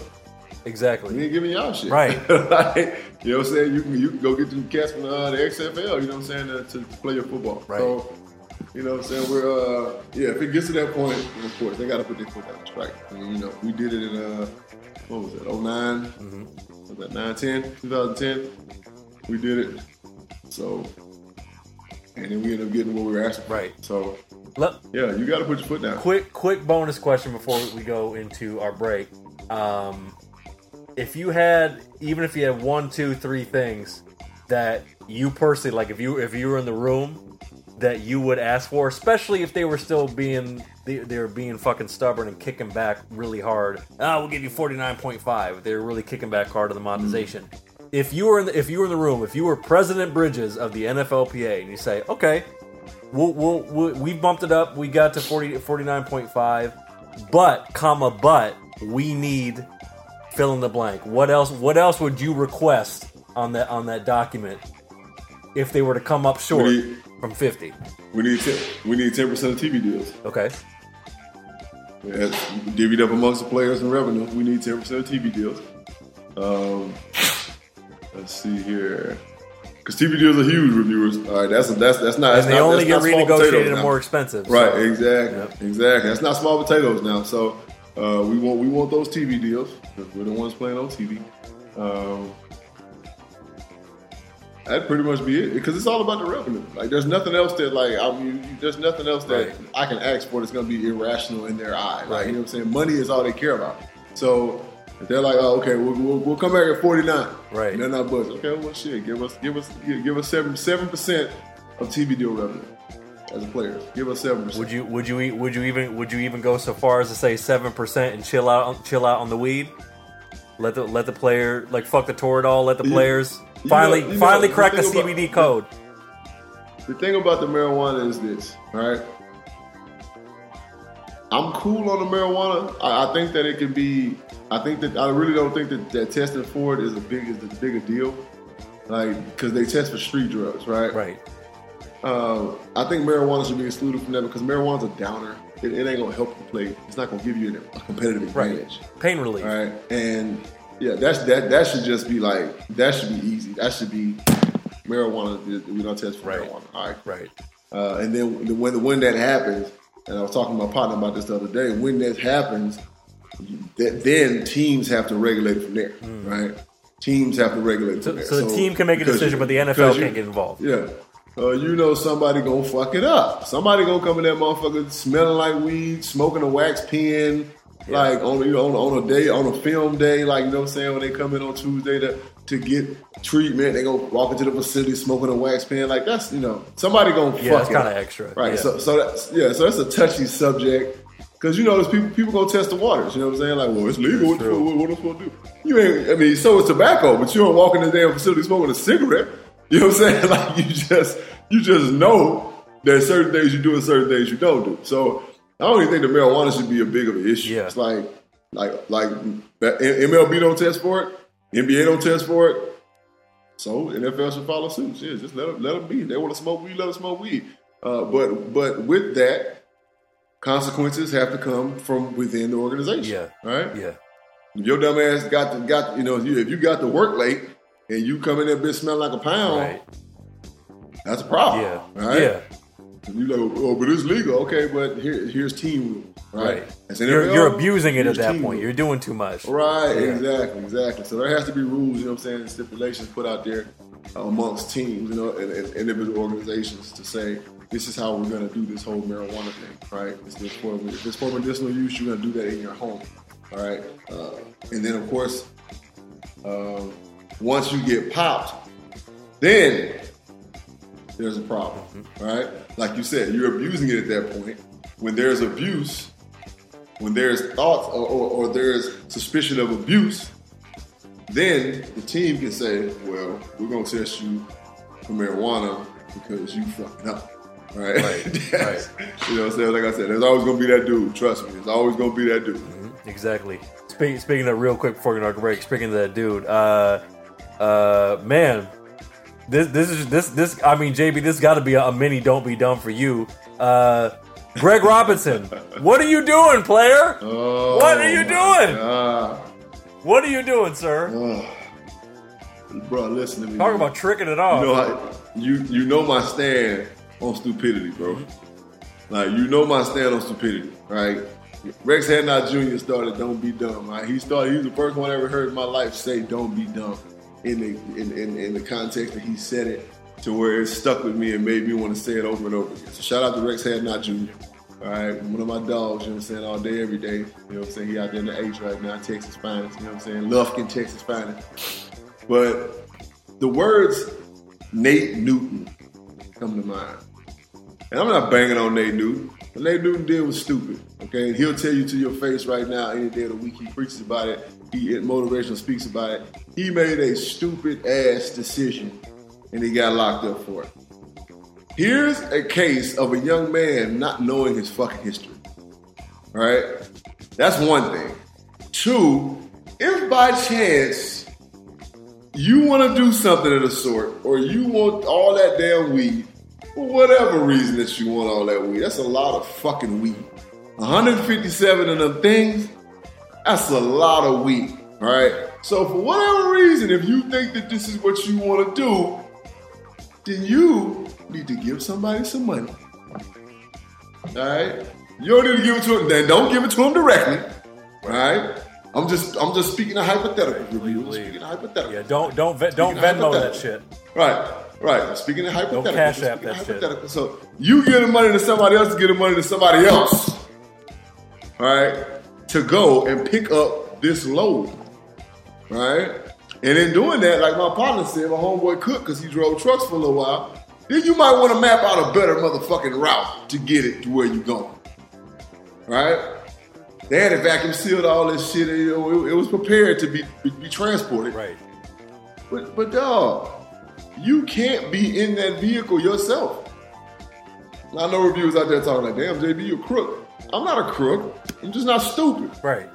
Speaker 5: we
Speaker 4: exactly.
Speaker 5: ain't giving y'all shit.
Speaker 4: Right.
Speaker 5: Like, you know what I'm saying? You can you can go get them cats from uh, the XFL. You know what I'm saying to, to play your football.
Speaker 4: Right.
Speaker 5: So You know what I'm saying? We're uh yeah, if it gets to that point, of course they gotta put their foot down. Right. I mean, you know, we did it in uh what was it, 9
Speaker 4: Mm-hmm.
Speaker 5: Was that 9 10? 2010? We did it. So and then we ended up getting what we were asking. for.
Speaker 4: Right.
Speaker 5: So
Speaker 4: Let,
Speaker 5: yeah, you gotta put your foot down.
Speaker 4: quick quick bonus question before we go into our break um, if you had even if you had one two three things that you personally like if you if you were in the room that you would ask for especially if they were still being they, they were being fucking stubborn and kicking back really hard ah we'll give you 49.5 they're really kicking back hard on the monetization if you were in the, if you were in the room if you were president bridges of the nflpa and you say okay we'll, we'll, we'll, we bumped it up. We got to 40, 49.5. But, comma, but, we need fill in the blank. What else? What else would you request on that on that document if they were to come up short
Speaker 5: need-
Speaker 4: from 50?
Speaker 5: We need 10, we need ten percent of TV deals.
Speaker 4: Okay.
Speaker 5: That's divvied up amongst the players and revenue. We need ten percent of TV deals. Um, let's see here, because TV deals are huge reviewers. All right, that's that's that's not.
Speaker 4: And
Speaker 5: that's
Speaker 4: they
Speaker 5: not,
Speaker 4: only get renegotiated and more expensive.
Speaker 5: Right,
Speaker 4: so-
Speaker 5: exactly,
Speaker 4: Yep.
Speaker 5: exactly. That's not small potatoes now. So uh, we want we want those TV deals. 'cause We're the ones playing on TV. Um, that'd pretty much be it because it's all about the revenue. Like, there's nothing else that like I mean, there's nothing else that
Speaker 4: Right.
Speaker 5: I can ask for that's going to be irrational in their eye. Like,
Speaker 4: Right.
Speaker 5: you know what I'm saying? Money is all they care about. So. If they're like, oh, okay, we'll, we'll, we'll come back at 49.
Speaker 4: Right.
Speaker 5: And they're not budget. Okay, well, shit, give us, give us, give, give us seven, seven percent of TV deal revenue as a player. Give us seven percent.
Speaker 4: Would you would you would you even would you even go so far as to say seven percent and chill out on, chill out on the weed? Let the let the player like fuck the Toradol. Let the players
Speaker 5: you
Speaker 4: finally
Speaker 5: you know,
Speaker 4: finally
Speaker 5: the
Speaker 4: crack the
Speaker 5: about-
Speaker 4: CBD code.
Speaker 5: The thing about the marijuana is this, right? I'm cool on the marijuana. I, I think that it can be. I think that I really don't think that, that testing for it is a big is a bigger deal, like because they test for street drugs, right?
Speaker 4: Right.
Speaker 5: Uh, I think marijuana should be excluded from that because marijuana's a downer. It, it ain't gonna help you play. It's not gonna give you a competitive
Speaker 4: Right.
Speaker 5: advantage.
Speaker 4: Pain relief.
Speaker 5: All right, and yeah, that's that. That should just be like that should be easy. That should be marijuana. We don't test for
Speaker 4: Right.
Speaker 5: marijuana. All right,
Speaker 4: Right.
Speaker 5: uh, and then when when that happens, and I was talking to my partner about this the other day. When that happens, that then teams have to regulate from there, right? Teams have to regulate
Speaker 4: So,
Speaker 5: from there.
Speaker 4: so the team can make a decision,
Speaker 5: you-
Speaker 4: but the NFL can't get involved.
Speaker 5: Yeah. Uh, you know somebody gonna fuck it up. Somebody gonna come in that motherfucker smelling like weed, smoking a wax pen, like on you know on, on a day on a film day, like you know what I'm saying when they come in on Tuesday to to get treatment, they gonna walk into the facility smoking a wax pen. Like that's you know somebody gonna
Speaker 4: Yeah,
Speaker 5: fuck
Speaker 4: that's
Speaker 5: it
Speaker 4: kinda
Speaker 5: up.
Speaker 4: extra.
Speaker 5: right?
Speaker 4: Yeah.
Speaker 5: So so that's yeah, so that's a touchy subject. Cause you know, there's people people gonna test the waters. You know what I'm saying? Like, well, it's legal. What,
Speaker 4: true.
Speaker 5: what, what am I supposed to do? You ain't. I mean, so is tobacco, but you don't walk in the damn facility smoking a cigarette. You know what I'm saying? Like, you just you just know that certain things you do and certain things you don't do. So I don't even think the marijuana should be a big of an issue.
Speaker 4: Yeah.
Speaker 5: It's like like like MLB don't test for it, NBA don't test for it. So NFL should follow suit. Yeah, just let them let them be. They want to smoke weed, let them smoke weed. Uh, but but with that, consequences have to come from within the organization.
Speaker 4: Yeah.
Speaker 5: Right.
Speaker 4: Yeah.
Speaker 5: If your dumb ass got the got you know if you, if you got to work late and you come in there bitch smell like a pound,
Speaker 4: Right.
Speaker 5: that's a problem.
Speaker 4: Yeah.
Speaker 5: Right.
Speaker 4: Yeah.
Speaker 5: And you like, oh, but it's legal. Okay, but here here's team rules. Right.
Speaker 4: Right.
Speaker 5: As
Speaker 4: You're, you're abusing it at that point.
Speaker 5: rules.
Speaker 4: You're doing too much.
Speaker 5: Right,
Speaker 4: Yeah.
Speaker 5: exactly, exactly. So there has to be rules, you know what I'm saying, stipulations put out there amongst teams, you know, and, and individual organizations to say this is how we're going to do this whole marijuana thing, right? It's this for, if it's for medicinal use, you're going to do that in your home, all right? Uh, and then, of course, um, once you get popped, then there's a problem,
Speaker 4: Mm-hmm.
Speaker 5: right? Like you said, you're abusing it at that point. When there's abuse, when there's thoughts or, or, or there's suspicion of abuse, then the team can say, well, we're going to test you for marijuana because you fucking up. Right?
Speaker 4: Right,
Speaker 5: That's- You know what I'm saying? Like I said, there's always going to be that dude. Trust me. There's always going to be that dude.
Speaker 4: Exactly. Speaking speaking of real quick before we go to break, speaking of that dude, uh, uh, man, this this is this this. I mean, JB, this got to be a, a mini. Don't be dumb for you, uh, Greg Robinson. what are you doing, player?
Speaker 5: Oh,
Speaker 4: What are you doing?
Speaker 5: God.
Speaker 4: What are you doing, sir?
Speaker 5: Oh. Bro, listen to me.
Speaker 4: Talk about tricking it off.
Speaker 5: You know, how, you, you know my stand on stupidity, bro. Like you know my stand on stupidity, right? Rex Hadnot Jr. started "Don't Be Dumb." Right? He started. He was the first one I ever heard in my life say "Don't be dumb" in the in, in, in the context that he said it to where it stuck with me and made me want to say it over and over again. So shout out to Rex Hadnot Jr. All right, one of my dogs. You know what I'm saying? All day, every day. You know what I'm saying? He out there in the H right now, Texas finest. You know what I'm saying? Lufkin, Texas finest. But the words Nate Newton come to mind. And I'm not banging on Nate Newton. What Nate Newton did was stupid. Okay, and he'll tell you to your face right now any day of the week. He preaches about it. He in motivational speaks about it. He made a stupid ass decision, and he got locked up for it. Here's a case of a young man not knowing his fucking history. All right, that's one thing. Two, if by chance you want to do something of the sort, or you want all that damn weed, whatever reason that you want all that weed, that's a lot of fucking weed. 157 of them things, that's a lot of weed. All right. So for whatever reason, if you think that this is what you want to do, then you need to give somebody some money. All right. You don't need to give it to them. Then don't give it to them directly. All right. I'm just I'm just speaking a hypothetical. Review. Speaking a hypothetical.
Speaker 4: Yeah, don't don't ve- don't Venmo that shit.
Speaker 5: Right, right. Speaking of hypothetical,
Speaker 4: cash app that
Speaker 5: of
Speaker 4: shit.
Speaker 5: So you give the money to somebody else to give the money to somebody else. All right, to go and pick up this load. Right, and in doing that, like my partner said, my homeboy Cook, because he drove trucks for a little while. Then you might want to map out a better motherfucking route to get it to where you're going. Right. They had it vacuum sealed, all this shit. You know, it, it was prepared to be, be, be transported.
Speaker 4: Right.
Speaker 5: But but dog, you can't be in that vehicle yourself. I know reviewers out there talking like, damn, JB, you're a crook. I'm not a crook. I'm just not stupid,
Speaker 4: Right.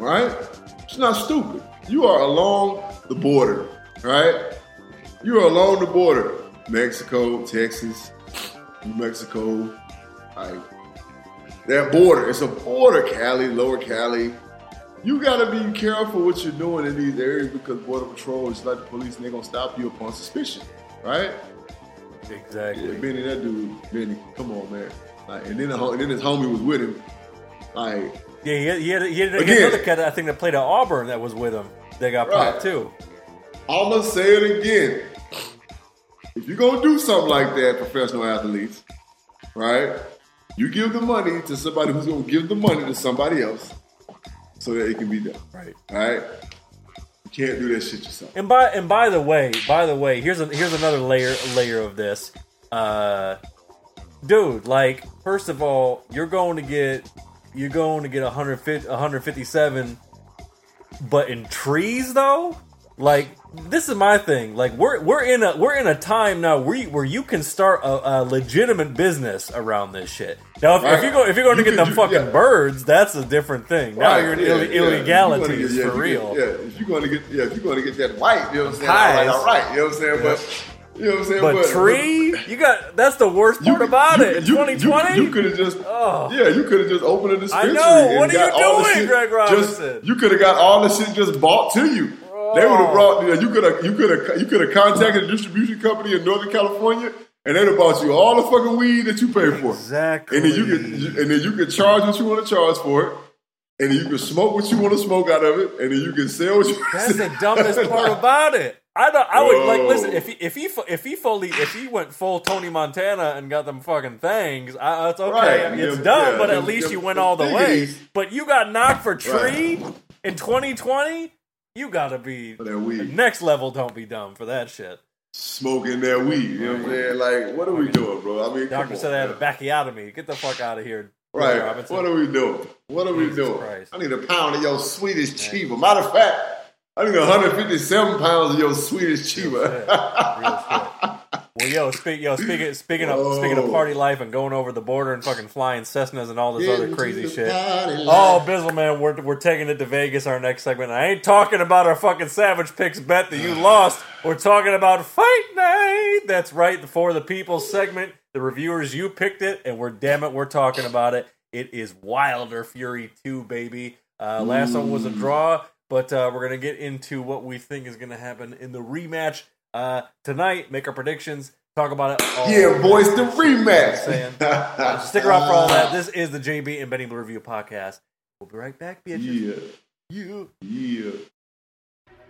Speaker 5: right? Just not stupid. You are along the border, right? You are along the border. Mexico, Texas, New Mexico, like that border. It's a border, Cali, Lower Cali. You gotta be careful what you're doing in these areas because Border Patrol is like the police and they're gonna stop you upon suspicion, right?
Speaker 4: Exactly.
Speaker 5: Yeah, Benny, that dude, Benny, come on, man. Like, and then the, and then his homie was with him. Like,
Speaker 4: Yeah, he had, he had, he had, he had
Speaker 5: Again.
Speaker 4: another cat I think that played at Auburn that was with him. They got
Speaker 5: Right.
Speaker 4: popped too.
Speaker 5: I'm gonna say it again. If you're gonna do something like that, professional athletes, right? You give the money to somebody who's gonna give the money to somebody else so that it can be done.
Speaker 4: Right.
Speaker 5: All right. You can't do that shit yourself.
Speaker 4: And by and by the way, by the way, here's a, here's another layer layer of this. Uh, dude, like first of all, you're going to get you're going to get 150, 157 but in trees though? Like this is my thing. Like we're we're in a we're in a time now where you, where you can start a, a legitimate business around this shit. Now, if, if you go if you're going to get them
Speaker 5: do-
Speaker 4: fucking
Speaker 5: yeah.
Speaker 4: birds, that's a different thing. Now
Speaker 5: Right,
Speaker 4: you're in
Speaker 5: yeah,
Speaker 4: Ill-
Speaker 5: yeah. If you're gonna
Speaker 4: illegalities
Speaker 5: get- yeah,
Speaker 4: for real.
Speaker 5: get- yeah, if you're gonna get yeah, if you're gonna get that white, you know what I'm saying?
Speaker 4: Pies.
Speaker 5: All right, all right, you know what I'm saying? But you know what I'm saying?
Speaker 4: But tree, you got that's the worst part about it. In
Speaker 5: you-
Speaker 4: 2020,
Speaker 5: You, could have just,
Speaker 4: Oh.
Speaker 5: yeah, you could have just opened a dispensary.
Speaker 4: I
Speaker 5: know.
Speaker 4: What are you doing,
Speaker 5: shit
Speaker 4: Greg
Speaker 5: just-
Speaker 4: Robinson?
Speaker 5: you could have got all the shit just bought to you. They would have brought. You, you could have. You could have. You could have contacted a distribution company in Northern California, and they'd bought you all the fucking weed that you paid for.
Speaker 4: Exactly.
Speaker 5: And then you could. you- And then you could charge what you want to charge for it. And then you can smoke what you want to smoke out of it, and then you can sell what you.
Speaker 4: That's the dumbest part about it. I don't, I would like listen if he if he if he fully if he went full Tony Montana and got them fucking things, I, it's okay,
Speaker 5: Right.
Speaker 4: it's
Speaker 5: Yeah,
Speaker 4: done.
Speaker 5: yeah,
Speaker 4: but at least you went all the way.
Speaker 5: thiggies.
Speaker 4: But you got knocked for
Speaker 5: Right.
Speaker 4: tree in 2020. You got to be
Speaker 5: For that weed.
Speaker 4: next level. Don't be dumb for that shit.
Speaker 5: Smoking that weed. You know what I'm saying? Like, what are we doing, bro? I mean, come
Speaker 4: Doctor
Speaker 5: on,
Speaker 4: said I had a
Speaker 5: man.
Speaker 4: backiotomy. Get the fuck out of here,
Speaker 5: Right.
Speaker 4: Robinson.
Speaker 5: What are we doing? What are we doing?
Speaker 4: Christ.
Speaker 5: I need a pound of your sweetest chiba. Matter of fact, I need 157 pounds of your sweetest
Speaker 4: Real Well, yo, speak, yo, speaking, speaking of, speaking of party life and going over the border and fucking flying Cessnas and all this other crazy shit. Oh, Bizzle, man, we're, we're taking it to Vegas our next segment. I ain't talking about our fucking Savage Picks bet that you lost. We're talking about Fight Night. That's right, the For the People segment. The reviewers, you picked it, and we're damn it, we're talking about it. It is Wilder Fury 2, baby. Uh, last one was a draw, but uh, we're going to get into what we think is going to happen in the rematch uh, tonight, make our predictions, Talk about it. All
Speaker 5: Yeah, boys, the rematch.
Speaker 4: saying. Uh, stick around for all that. This is the JB and Benny Blue Review podcast. We'll be right back, bitches.
Speaker 5: Yeah,
Speaker 4: Yeah.
Speaker 5: yeah.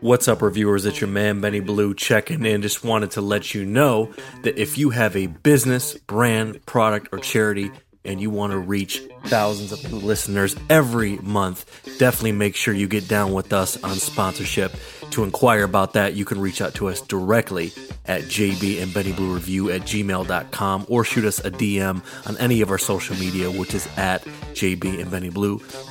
Speaker 4: What's up, reviewers? It's your man Benny Blue checking in. Just wanted to let you know that if you have a business, brand, product, or charity and you want to reach thousands of listeners every month, definitely make sure you get down with us on sponsorship. To inquire about that, you can reach out to us directly at JB and Benny Blue Review at gmail.com or shoot us a DM on any of our social media, which is at JB and Benny.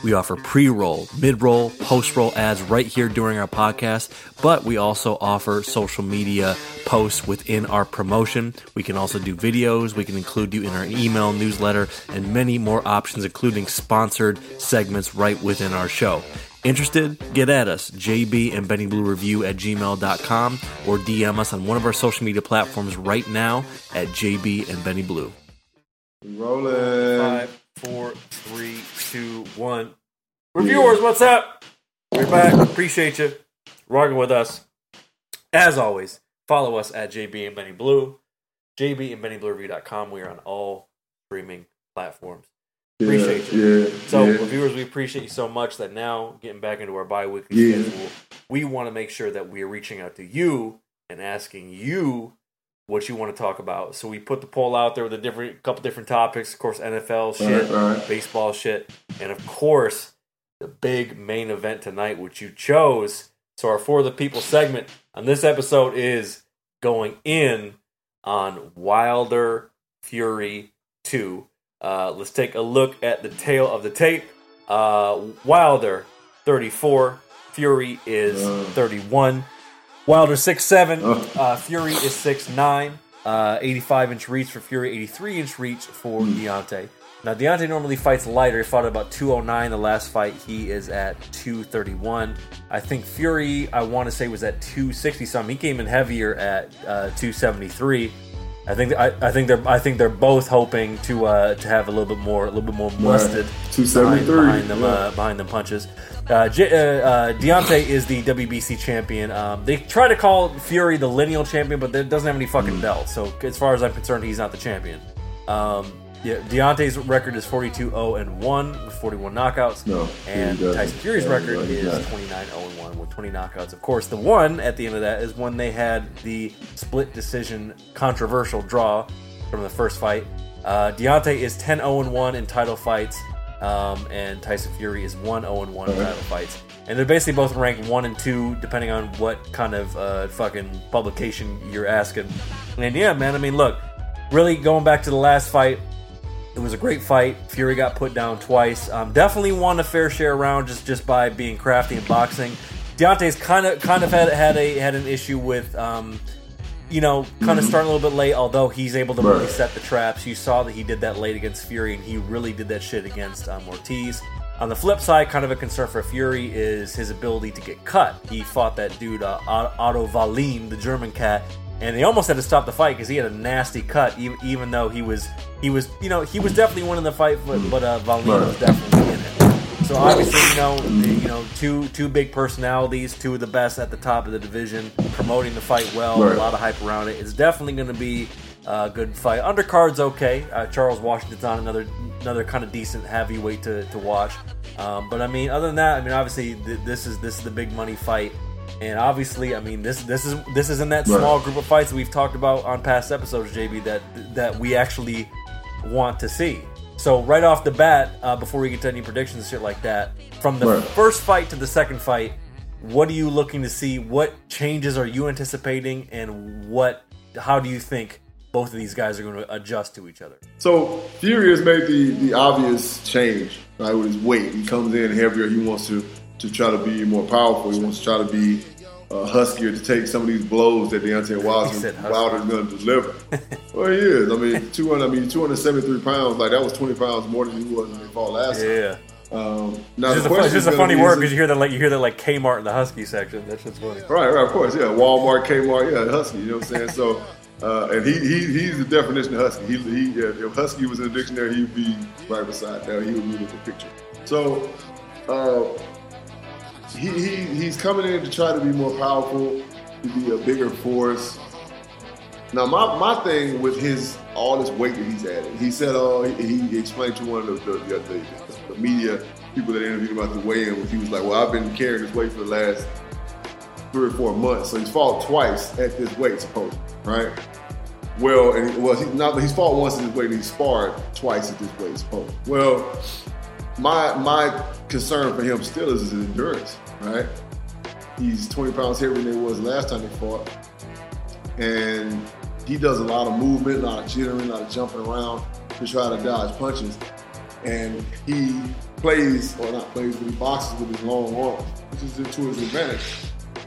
Speaker 4: We offer pre roll, mid roll, post roll ads right here during our podcast, but we also offer social media posts within our promotion. We can also do videos, we can include you in our email newsletter, and many more options, including sponsored segments right within our show. Interested? Get at us, JB and Benny Blue Review at gmail.com or DM us on one of our social media platforms right now at JB and Benny Blue.
Speaker 5: Rolling.
Speaker 4: Five, four, three, two, one. Reviewers, what's up? We're back. Appreciate you rocking with us. As always, follow us at JB and Benny Blue, JB and Benny Blue Review.com. We are on all streaming platforms.
Speaker 5: Yeah,
Speaker 4: Appreciate you.
Speaker 5: Yeah,
Speaker 4: So,
Speaker 5: yeah.
Speaker 4: reviewers, we appreciate you so much that now, getting back into our bi weekly
Speaker 5: Yeah.
Speaker 4: schedule, we want to make sure that we are reaching out to you and asking you what you want to talk about. So, we put the poll out there with a different couple different topics. Of course, NFL shit,
Speaker 5: all right.
Speaker 4: baseball shit, and of course, the big main event tonight, which you chose. So, our For the People segment on this episode is going in on Wilder Fury 2. Uh, let's take a look at the tail of the tape. Uh, Wilder, 34. Fury is
Speaker 5: Uh.
Speaker 4: 31. Wilder, 6'7.
Speaker 5: Uh.
Speaker 4: Uh, Fury is 6'9. Uh, 85 inch reach for Fury, 83 inch reach for
Speaker 5: Hmm.
Speaker 4: Deontay. Now, Deontay normally fights lighter. He fought at about 209 the last fight. He is at 231. I think Fury, I want to say, was at 260 something. He came in heavier at uh, 273. I think I, I think they're I think they're both hoping to uh, to have a little bit more a little bit more musted behind,
Speaker 5: 273,
Speaker 4: behind them
Speaker 5: yeah.
Speaker 4: uh, behind them punches. Uh, J- uh, uh, Deontay is the WBC champion. Um, they try to call Fury the lineal champion, but that doesn't have any fucking
Speaker 5: Mm.
Speaker 4: belts. So as far as I'm concerned, he's not the champion. Um, yeah, Deontay's record is 42-0 and one with 41 knockouts,
Speaker 5: No,
Speaker 4: and. Tyson Fury's
Speaker 5: Yeah,
Speaker 4: record is
Speaker 5: not.
Speaker 4: 29-0 and one with 20 knockouts. Of course, the one at the end of that is when they had the split decision controversial draw from the first fight. Uh, Deontay is 10-0 and one in title fights, um, and Tyson Fury is 1-0 and one in title fights. And they're basically both ranked one and two, depending on what kind of uh, fucking publication you're asking. And yeah, man, I mean, look, really going back to the last fight, it was a great fight. Fury got put down twice. Um, definitely won a fair share round just just by being crafty and boxing. Deontay's kind of kind of had had a had an issue with. Um, you know, kind of starting a little bit late, although he's able to really set the traps. You saw that he did that late against Fury, and he really did that shit against um, Ortiz. On the flip side, kind of a concern for Fury is his ability to get cut. He fought that dude, uh, Ot- Otto Wallin, the German cat, and they almost had to stop the fight because he had a nasty cut. Even, even though he was, he was, you know, he was definitely winning the fight, but but uh,
Speaker 5: Right.
Speaker 4: was definitely in it. So obviously, you know, you know, two two big personalities, two of the best at the top of the division, promoting the fight well,
Speaker 5: Right.
Speaker 4: a lot of hype around it. It's definitely going to be a good fight. Undercard's okay. Uh, Charles Washington's on another another kind of decent heavyweight to, to watch. Um, but I mean, other than that, I mean, obviously th- this is this is the big money fight, and obviously, I mean, this this is this is in that
Speaker 5: Right.
Speaker 4: small group of fights we've talked about on past episodes, JB, that that we actually want to see. So right off the bat, uh, before we get to any predictions and shit like that, from the
Speaker 5: Right.
Speaker 4: first fight to the second fight, what are you looking to see? What changes are you anticipating, and what? How do you think both of these guys are going to adjust to each other?
Speaker 5: So Fury has made the, the obvious change, right? With his weight, he comes in heavier. He wants to to try to be more powerful. He wants to try to be uh, huskier to take some of these blows that Deontay Wilder. Wilder's going to deliver. well, he is. I mean, 200. I mean, 273 pounds. Like that was 20 pounds more than he was when they fought last time.
Speaker 4: Yeah,
Speaker 5: Um, now
Speaker 4: it's
Speaker 5: the question
Speaker 4: just
Speaker 5: is
Speaker 4: a funny
Speaker 5: be,
Speaker 4: word because you hear that like you hear that like Kmart in the Husky section. That's shit's funny.
Speaker 5: Right, right, of course, yeah. Walmart, Kmart, yeah, Husky. You know what I'm saying? So, uh, and he, he he's the definition of Husky. He, he yeah, if Husky was in the dictionary, he'd be right beside that. He would be with the picture. So, uh, he, he he's coming in to try to be more powerful, to be a bigger force. Now, my, my thing with his all this weight that he's added, he said, oh, he, he explained to one of the, the, the, the, the media people that interviewed him about the weigh-in, he was like, well, I've been carrying this weight for the last three or four months. So he's fought twice at this weight, supposedly, right? Well, and well, he, not he's fought once at this weight, and he's sparred twice at this weight, supposedly. Well, my my concern for him still is his endurance, right? He's 20 pounds heavier than he was last time he fought, and he does a lot of movement, a lot of jittering, a lot of jumping around to try to dodge punches. And he plays, or not plays, but he boxes with his long arms, which is to his advantage.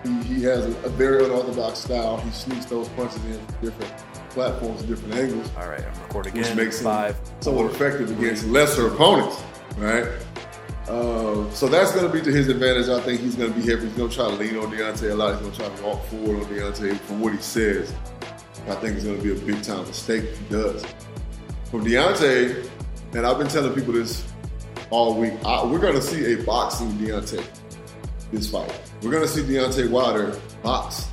Speaker 5: He, he has a, a very unorthodox style. He sneaks those punches in different platforms, different angles,
Speaker 4: All right, I'm recording
Speaker 5: which
Speaker 4: again.
Speaker 5: makes him
Speaker 4: five.
Speaker 5: somewhat effective against lesser opponents, right? Uh, so that's going to be to his advantage. I think he's going to be heavy. He's going to try to lean on Deontay a lot. He's going to try to walk forward on Deontay from what he says. I think it's going to be a big time mistake if he does. From Deontay, and I've been telling people this all week, I, we're going to see a boxing Deontay this fight. We're going to see Deontay Wilder box.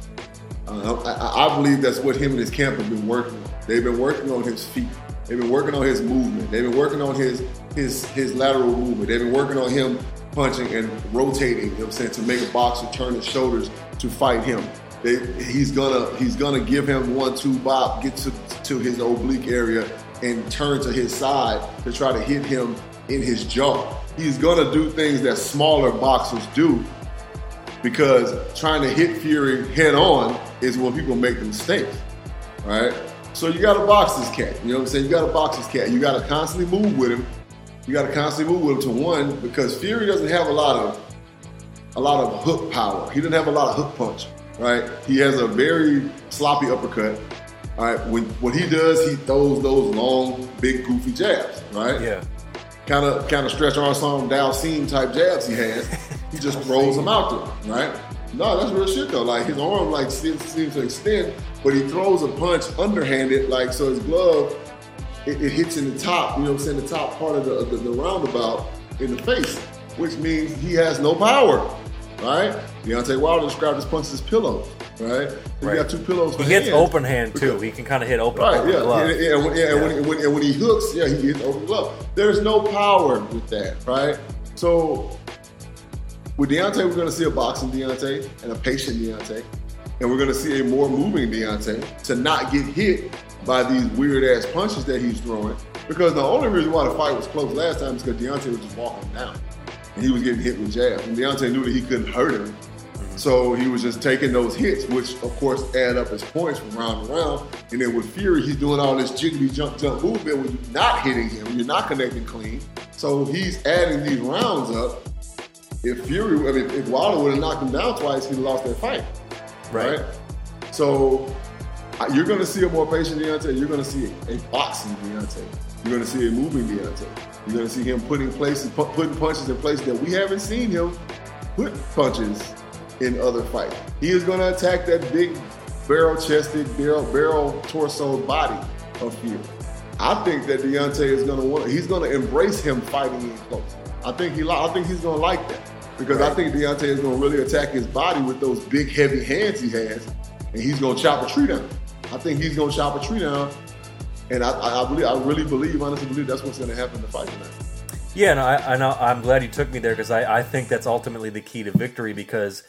Speaker 5: Uh, I, I believe that's what him and his camp have been working on. They've been working on his feet. They've been working on his movement. They've been working on his his his lateral movement. They've been working on him punching and rotating. You know what I'm saying to make a boxer turn his shoulders to fight him. They, he's gonna he's gonna give him one two bop, get to to his oblique area, and turn to his side to try to hit him in his jaw. He's gonna do things that smaller boxers do because trying to hit Fury head on is when people make the mistakes, right? So you got to box this cat. You know what I'm saying? You got to box this cat. You got to constantly move with him. You got to constantly move with him to one because Fury doesn't have a lot of a lot of hook power. He doesn't have a lot of hook punch, right? He has a very sloppy uppercut. All right, when what he does, he throws those long, big, goofy jabs, right?
Speaker 4: Yeah.
Speaker 5: kind of kind of stretch Armstrong Dhalsim type jabs he has. He just throws them out there, right? No, that's real shit though. Like his arm like seems, seems to extend, but he throws a punch underhanded, like so his glove it, it hits in the top. You know what I'm saying? The top part of the, the the roundabout in the face, which means he has no power, right? Deontay Wilder described his punches as pillows, right? He
Speaker 4: Right.
Speaker 5: got two pillows.
Speaker 4: He hits
Speaker 5: hands.
Speaker 4: open hand too. He can kind of hit open,
Speaker 5: Right,
Speaker 4: open
Speaker 5: yeah,
Speaker 4: glove.
Speaker 5: yeah, yeah, and when, yeah, and when, he- when, and when he hooks, yeah, he hits the glove. There's no power with that, right? So with Deontay, we're going to see a boxing Deontay and a patient Deontay, and we're going to see a more moving Deontay to not get hit by these weird ass punches that he's throwing. Because the only reason why the fight was close last time is because Deontay was just walking down, and he was getting hit with jabs, and Deontay knew that he couldn't hurt him. So he was just taking those hits, which of course add up as points from round to round. And then with Fury, he's doing all this jiggly jump jump movement when you're not hitting him, you're not connecting clean. So he's adding these rounds up. If Fury, I mean, if Wilder would have knocked him down twice, he'd have lost that fight.
Speaker 4: Right.
Speaker 5: So uh, you're going to see a more patient Deontay. You're going to see a boxing Deontay. You're going to see a moving Deontay. You're going to see him putting places, pu- putting punches in places that we haven't seen him put punches in other fights. He is going to attack that big barrel-chested, barrel, barrel torso body of Fury. I think that Deontay is going to want. He's going to embrace him fighting in close. I think he. I think he's going to like that because I think Deontay is going to really attack his body with those big, heavy hands he has, and he's going to chop a tree down. I think he's going to chop a tree down, and I, I, I believe, I really believe, honestly believe that's what's going to happen in the fight tonight.
Speaker 4: Yeah, no, I, I know, I'm glad you took me there because I, I think that's ultimately the key to victory. Because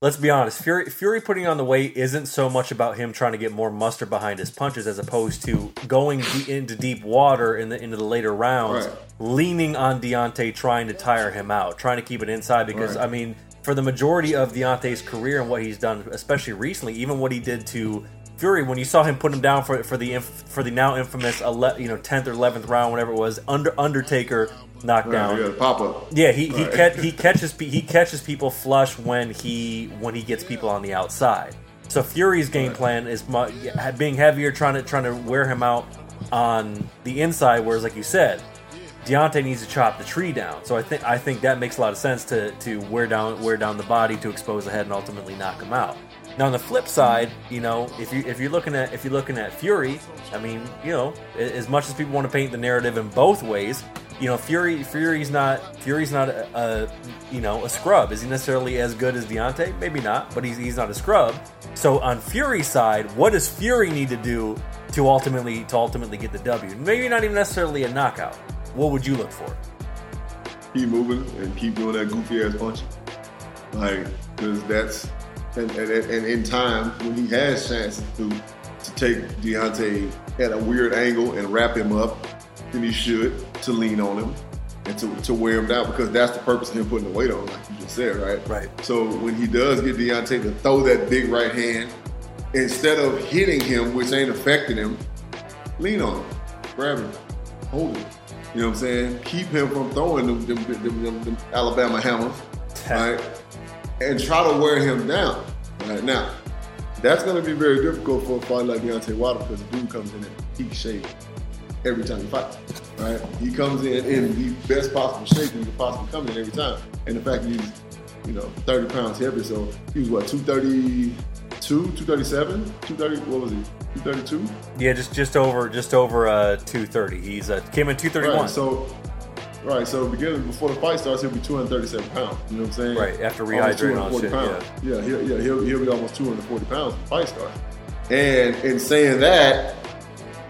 Speaker 4: let's be honest, Fury Fury putting on the weight isn't so much about him trying to get more muster behind his punches as opposed to going de- into deep water in the into the later rounds,
Speaker 5: Right.
Speaker 4: leaning on Deontay, trying to tire him out, trying to keep it inside. Because
Speaker 5: Right.
Speaker 4: I mean, for the majority of Deontay's career and what he's done, especially recently, even what he did to Fury, when you saw him put him down for for the inf- for the now infamous ele- you know tenth or eleventh round, whatever it was, under Undertaker knockdown.
Speaker 5: Yeah, pop up.
Speaker 4: Yeah, he he,
Speaker 5: Right.
Speaker 4: catch, he catches pe- he catches people flush when he when he gets people on the outside. So Fury's game plan is mu- being heavier, trying to trying to wear him out on the inside. Whereas, like you said, Deontay needs to chop the tree down. So I think I think that makes a lot of sense to to wear down wear down the body to expose the head and ultimately knock him out. Now on the flip side, you know, if you if you're looking at if you're looking at Fury, I mean, you know, as much as people want to paint the narrative in both ways, you know, Fury Fury's not Fury's not a, a you know a scrub. Is he necessarily as good as Deontay? Maybe not, but he's he's not a scrub. So on Fury's side, what does Fury need to do to ultimately to ultimately get the W? Maybe not even necessarily a knockout. What would you look for?
Speaker 5: keep moving and keep doing that goofy ass punch. Like, because that's and, and, and in time when he has chances to to take Deontay at a weird angle and wrap him up, then he should to lean on him and to, to wear him down because that's the purpose of him putting the weight on, like you just said, right?
Speaker 4: Right.
Speaker 5: So when he does get Deontay to throw that big right hand, instead of hitting him, which ain't affecting him, lean on him, grab him, hold him. You know what I'm saying? Keep him from throwing them, them, them, them, them Alabama hammers, right? And try to wear him down. Right now, that's going to be very difficult for a fighter like Deontay Wilder because the dude comes in in peak shape every time he fights. Right? He comes in in the best possible shape he could possibly come in every time. And the fact that he's, you know, 30 pounds heavy, so he was what, 232, 237, 230, what was he? 232?
Speaker 4: Yeah, just just over just over uh, two thirty. He's uh, came in two thirty one.
Speaker 5: Right, so right, so beginning before the fight starts, he'll be 237 pounds. You know what I'm saying?
Speaker 4: Right, after rehydrating all
Speaker 5: 240
Speaker 4: shit,
Speaker 5: Pounds. Yeah, he'll, yeah, he'll, he'll be almost 240 pounds when the fight starts. And in saying that,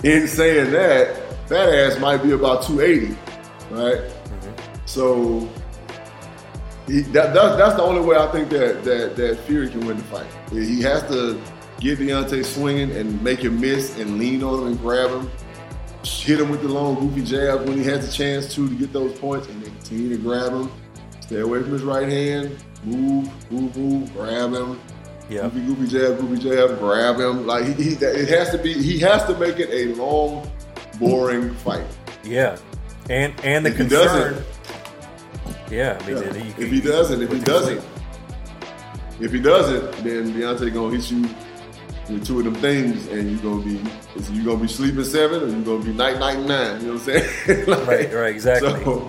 Speaker 5: in saying that, that ass might be about 280, right?
Speaker 4: Mm-hmm.
Speaker 5: So he, that, that, that's the only way I think that, that that Fury can win the fight. He has to get Deontay swinging and make him miss and lean on him and grab him, hit him with the long goofy jabs when he has a chance to to get those points, and then continue to grab him. Stay away from his right hand. Move, move, move. Grab him.
Speaker 4: Yeah.
Speaker 5: Goofy, goofy jab, goofy jab. Grab him. Like he, he, it has to be. He has to make it a long, boring fight.
Speaker 4: Yeah, and and the
Speaker 5: If he
Speaker 4: concern.
Speaker 5: doesn't-
Speaker 4: yeah, I mean,
Speaker 5: Yeah.
Speaker 4: you-
Speaker 5: If he doesn't, if he doesn't, if he doesn't, then Deontay gonna hit you with two of them things, and you gonna be is you gonna be sleeping seven, or you gonna be night night nine. You know what I'm saying? Like,
Speaker 4: Right, right, exactly.
Speaker 5: So,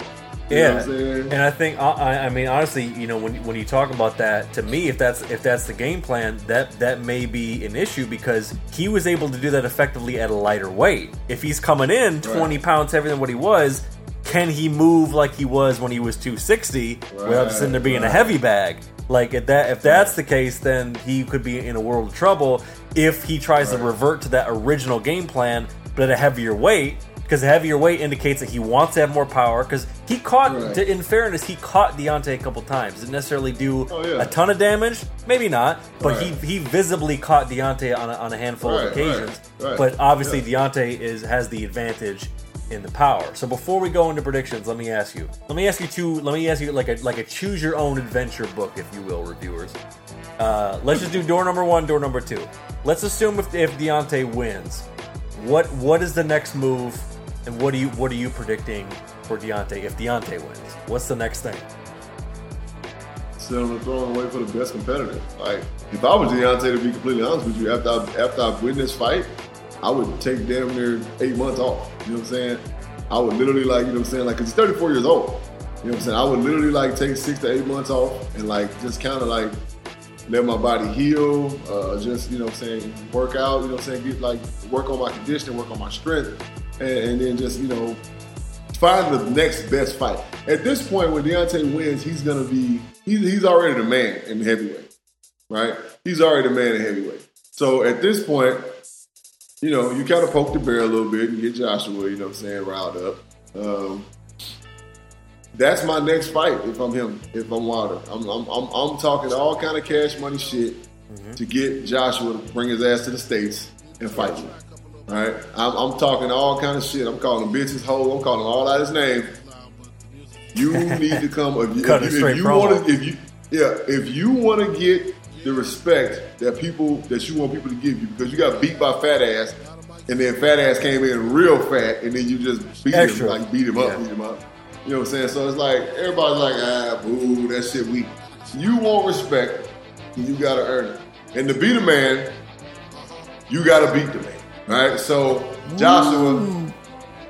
Speaker 4: Yeah,
Speaker 5: what I'm saying?
Speaker 4: and I think I- I, mean honestly, you know, when when you talk about that, to me, if that's if that's the game plan, that that may be an issue because he was able to do that effectively at a lighter weight. If he's coming in twenty pounds heavier than what he was, can he move like he was when he was two sixty without
Speaker 5: Right,
Speaker 4: sitting there being a heavy bag? Like if that if that's the case, then he could be in a world of trouble if he tries to revert to that original game plan, but at a heavier weight. Because the heavier weight indicates that he wants to have more power. Because he caught,
Speaker 5: Right.
Speaker 4: to, in fairness, he caught Deontay a couple times. Didn't necessarily do
Speaker 5: Oh, yeah.
Speaker 4: a ton of damage, maybe not, but
Speaker 5: Right.
Speaker 4: he he visibly caught Deontay on a, on a handful
Speaker 5: Right,
Speaker 4: of occasions.
Speaker 5: right, right.
Speaker 4: But obviously,
Speaker 5: Yeah.
Speaker 4: Deontay is has the advantage in the power. So before we go into predictions, let me ask you. Let me ask you two. Let me ask you like a like a choose your own adventure book, if you will, reviewers. Uh, let's just do door number one, door number two. Let's assume if if Deontay wins, what what is the next move, and what do you what are you predicting for Deontay if Deontay wins? What's the next thing?
Speaker 5: the throne and wait for the best competitor. Like if I was Deontay, to be completely honest with you, after I, after I win this fight, I would take damn near eight months off. You know what I'm saying? I would literally like, you know what I'm saying? Like, cause he's 34 years old. You know what I'm saying? I would literally like take six to eight months off and like just kind of like let my body heal. Uh, just you know what I'm saying, work out. You know what I'm saying? Get like work on my conditioning, work on my strength, and, and then just you know find the next best fight. At this point, when Deontay wins, he's gonna be he's, he's already the man in heavyweight, right? He's already the man in heavyweight. So at this point, you know, you kind of poke the bear a little bit and get Joshua, you know what I'm saying, riled up. Um, that's my next fight if I'm him, if I'm Wilder. I'm, I'm, I'm, I'm talking all kind of cash money shit to get Joshua to bring his ass to the States and fight me. Right? I'm, I'm talking all kind of shit. I'm calling bitches hoes. I'm calling all out his name. You need to come. If you, if you, if you want to, if you, yeah, if you want to get the respect that people that you want people to give you, because you got beat by fat ass, and then fat ass came in real fat, and then you just beat
Speaker 4: Extra.
Speaker 5: him, like beat him up,
Speaker 4: Yeah.
Speaker 5: beat him up. You know what I'm saying? So it's like everybody's like, ah, boo, that shit weak. You want respect, you gotta earn it. And to beat a man, you gotta beat the man. Right? So Joshua,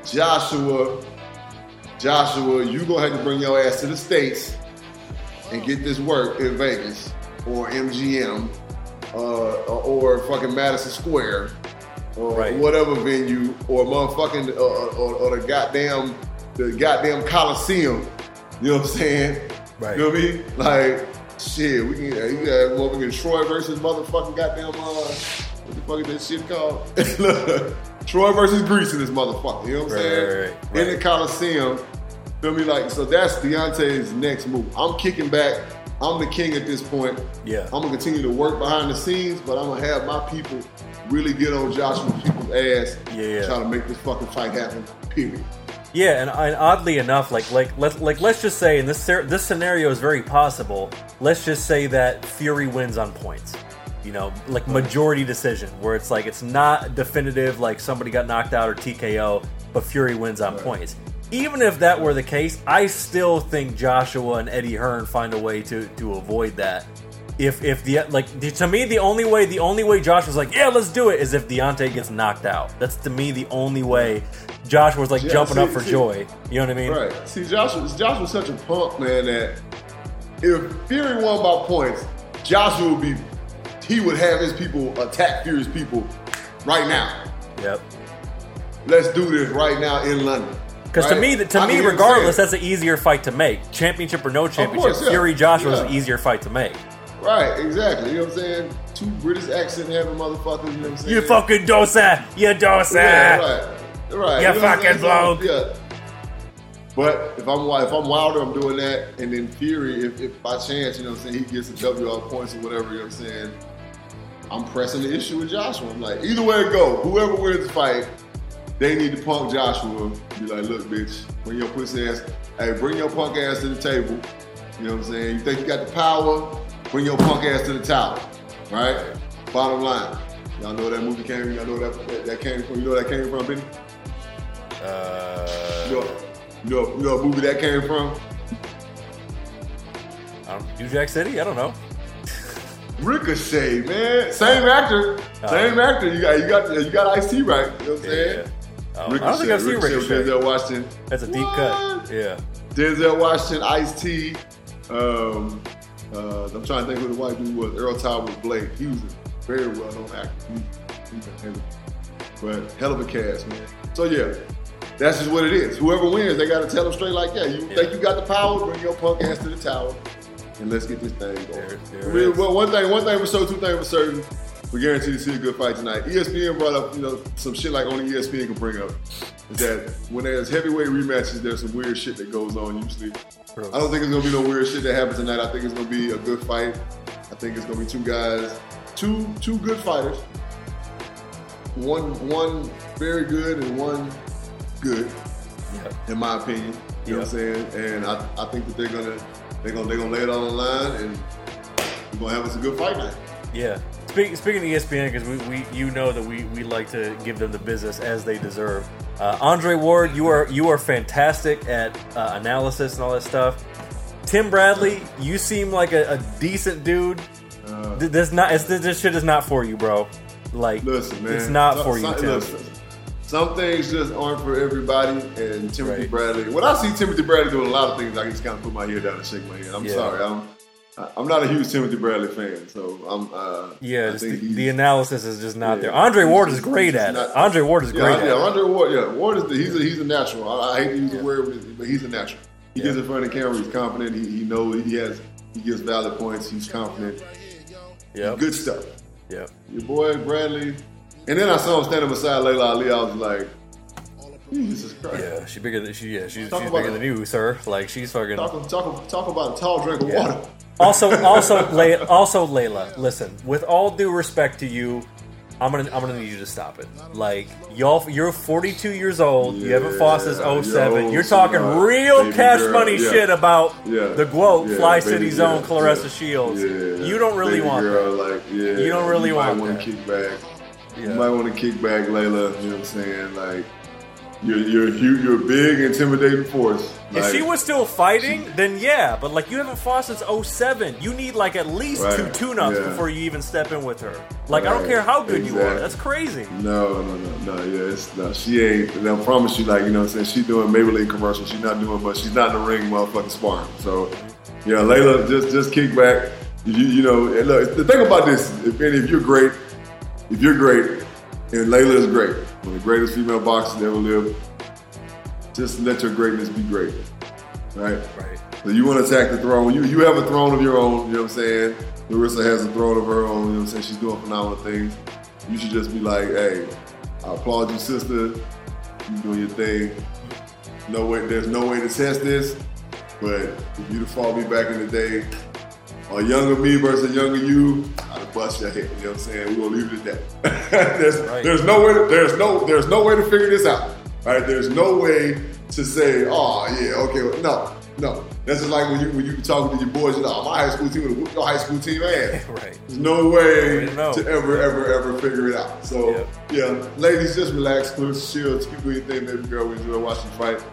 Speaker 5: Joshua, Joshua, you gonna have to bring your ass to the States and get this work in Vegas or MGM uh, or fucking Madison Square or
Speaker 4: Right.
Speaker 5: whatever venue or motherfucking uh, or, or the goddamn the goddamn Coliseum. You know what I'm saying?
Speaker 4: Right.
Speaker 5: You know what I mean? Like, shit, we can, you got what we can Troy versus motherfucking goddamn, uh, what the fuck is that shit called? Look, Troy versus Greece in this motherfucker. You know what I'm
Speaker 4: Right,
Speaker 5: saying?
Speaker 4: right, right,
Speaker 5: In the. Coliseum. Feel me? Like, so that's Deontay's next move. I'm kicking back. I'm the king at this point.
Speaker 4: Yeah.
Speaker 5: I'm gonna continue to work behind the scenes, but I'm gonna have my people really get on Joshua people's ass.
Speaker 4: Yeah, yeah.
Speaker 5: Try to make this fucking fight happen. Period.
Speaker 4: Yeah, and, and oddly enough, like like let like let's just say, and this this scenario is very possible. Let's just say that Fury wins on points. You know, like majority decision, where it's like it's not definitive, like somebody got knocked out or TKO, but Fury wins on points. Even if that were the case, I still think Joshua and Eddie Hearn find a way to to avoid that. If if the like the- to me the only way the only way Josh was like yeah let's do it is if Deontay gets knocked out. That's to me the only way. Josh was like
Speaker 5: Yeah,
Speaker 4: jumping
Speaker 5: see-
Speaker 4: up for
Speaker 5: see-
Speaker 4: joy. You know what I mean?
Speaker 5: Right. See, Josh was Josh was such a punk, man, that if Fury won by points, Joshua would be he would have his people attack Fury's people right now.
Speaker 4: Yep.
Speaker 5: Let's do this right now in London.
Speaker 4: Because to
Speaker 5: Right?
Speaker 4: me, to
Speaker 5: I
Speaker 4: me,
Speaker 5: can hear him
Speaker 4: regardless, that's an easier fight to make. Championship or no championship,
Speaker 5: course, yeah.
Speaker 4: Fury Joshua was an easier fight to make.
Speaker 5: right, exactly. You know what I'm saying? Two British accent having motherfuckers. You know what I'm saying?
Speaker 4: You fucking dosa, you dosa.
Speaker 5: Yeah, right, right.
Speaker 4: You
Speaker 5: know
Speaker 4: fucking bloke.
Speaker 5: Yeah. But if I'm if I'm Wilder, I'm doing that, and then Fury, if, if by chance, you know what I'm saying, he gets a W off points or whatever, you know what I'm saying, I'm pressing the issue with Joshua. I'm like, either way it go, whoever wins the fight, they need to punk Joshua. Be like, look, bitch, bring your pussy ass, hey, bring your punk ass to the table. You know what I'm saying? You think you got the power? Bring your punk ass to the tower, right? Bottom line. Y'all know where that movie came. Y'all know where that, that, that came from. You know where that came from, Benny?
Speaker 4: Uh,
Speaker 5: You know, you know, you know what movie that came from?
Speaker 4: I New Jack City? I don't know.
Speaker 5: Ricochet, man. Same actor, same actor. You got, you got, you got Ice T right. You know what I'm
Speaker 4: Yeah.
Speaker 5: saying?
Speaker 4: I don't, I don't think I've seen
Speaker 5: with
Speaker 4: Ricochet.
Speaker 5: Denzel Washington.
Speaker 4: That's a deep cut. Yeah.
Speaker 5: Denzel Washington, Ice T. Um, uh, I'm trying to think who the white dude was. Earl Thomas Blake. He was a very well known actor. He, he's a hell but hell of a cast, man. So yeah, that's just what it is. Whoever wins, they got to tell them straight like, yeah, you think you got the power? Bring your punk ass to the tower, and let's get this thing going.
Speaker 4: There- there
Speaker 5: I mean, well, one thing, one thing for sure, two things for certain. We guarantee to see a good fight tonight. ESPN brought up, you know, some shit like only ESPN can bring up. Is that when there's heavyweight rematches, there's some weird shit that goes on usually.
Speaker 4: True.
Speaker 5: I don't think it's gonna be no weird shit that happens tonight. I think it's gonna be a good fight. I think it's gonna be two guys, two two good fighters. One one very good and one good,
Speaker 4: Yeah.
Speaker 5: in my opinion. You know what I'm saying? And I, I think that they're gonna they're gonna they're gonna lay it all on the line and we're gonna have us a good fight night.
Speaker 4: Yeah. Speaking, speaking of ESPN, because we, we you know that we, we like to give them the business as they deserve. Uh, Andre Ward, you are you are fantastic at uh, analysis and all that stuff. Tim Bradley, you seem like a, a decent dude. Th- this not it's, this shit is not for you, bro. Like,
Speaker 5: Listen, man.
Speaker 4: it's not
Speaker 5: some,
Speaker 4: for you,
Speaker 5: some,
Speaker 4: Tim.
Speaker 5: listen, some things just aren't for everybody. And Timothy
Speaker 4: Right.
Speaker 5: Bradley, when I see Timothy Bradley doing a lot of things, I just kind of put my head down and shake my head. I'm
Speaker 4: Yeah.
Speaker 5: sorry. I'm I'm not a huge Timothy Bradley fan, so I'm. Uh,
Speaker 4: Yeah, just the, the analysis is just not
Speaker 5: yeah,
Speaker 4: there. Andre Ward is great at
Speaker 5: not-
Speaker 4: it. Andre Ward is
Speaker 5: Yeah,
Speaker 4: great
Speaker 5: yeah,
Speaker 4: at it.
Speaker 5: Andre Ward. Yeah, Ward is the, he's a he's a natural. I, I hate to use the word, but he's a natural. He gets in front of the camera. He's confident. He, he knows he has. He gives valid points. He's confident.
Speaker 4: Yeah.
Speaker 5: Good stuff.
Speaker 4: Yeah.
Speaker 5: Your boy Bradley. And then I saw him standing beside Laila Ali. I was like, Jesus Christ.
Speaker 4: Yeah, she's bigger than she. Yeah, she's, she's bigger than you, sir. Like she's fucking.
Speaker 5: Talk, talk, talk about a tall drink of
Speaker 4: Yeah.
Speaker 5: water.
Speaker 4: Also, also, Lay, also, Laila. Listen, with all due respect to you, I'm gonna, I'm gonna need you to stop it. Like y'all, you're 42 years old. you haven't fought since 07.
Speaker 5: yo,
Speaker 4: You're talking
Speaker 5: sweetheart,
Speaker 4: real cash
Speaker 5: girl,
Speaker 4: money
Speaker 5: yeah.
Speaker 4: shit about
Speaker 5: Yeah.
Speaker 4: the
Speaker 5: Yeah,
Speaker 4: Fly
Speaker 5: baby,
Speaker 4: City Zone,
Speaker 5: yeah,
Speaker 4: Claressa
Speaker 5: yeah.
Speaker 4: Shields.
Speaker 5: Yeah,
Speaker 4: You don't really
Speaker 5: baby
Speaker 4: want
Speaker 5: girl,
Speaker 4: that.
Speaker 5: Like, yeah,
Speaker 4: You don't really
Speaker 5: you
Speaker 4: want
Speaker 5: might wanna
Speaker 4: that.
Speaker 5: kick back.
Speaker 4: Yeah.
Speaker 5: You might want to kick back, Laila. You know what I'm saying? Like, you're you're a huge, you're a big, intimidating force.
Speaker 4: If she was still fighting, then yeah. But like you haven't fought since 07. You need like at least
Speaker 5: Right.
Speaker 4: two tune-ups
Speaker 5: Yeah.
Speaker 4: before you even step in with her. Like I don't care how good you are. That's crazy.
Speaker 5: No, no, no, no. Yeah, it's no. She ain't. And I promise you, like you know, what I'm saying she's doing Maybelline commercials. She's not doing much. She's not in the ring, motherfucking sparring. So, yeah, Laila, just just kick back. You, you know, and look. The thing about this, if any, if you're great, if you're great, and Laila is great, one of the greatest female boxers ever live. just let your greatness be great, right?
Speaker 4: Right.
Speaker 5: So you want to attack the throne. You you have a throne of your own. You know what I'm saying? Larissa has a throne of her own. You know what I'm saying? She's doing phenomenal things. You should just be like, hey, I applaud you, sister. You doing your thing. No way. There's no way to test this. But if you'd have fought me back in the day, or younger me versus a younger you, I'd bust your head. You know what I'm saying? We're gonna leave it at that. there's,
Speaker 4: Right.
Speaker 5: there's no way. To, there's no. There's no way to figure this out. Right? There's no way to say, oh yeah, okay. well, No, no. That's just like when you when you talking to your boys. You know, "Oh, my high school team would your high school team ass.
Speaker 4: Right.
Speaker 5: There's no way
Speaker 4: to
Speaker 5: ever, ever, ever figure it out. So,
Speaker 4: Yep.
Speaker 5: yeah, ladies, just relax, close, chill, keep doing your thing, baby girl. We enjoy watching you fight.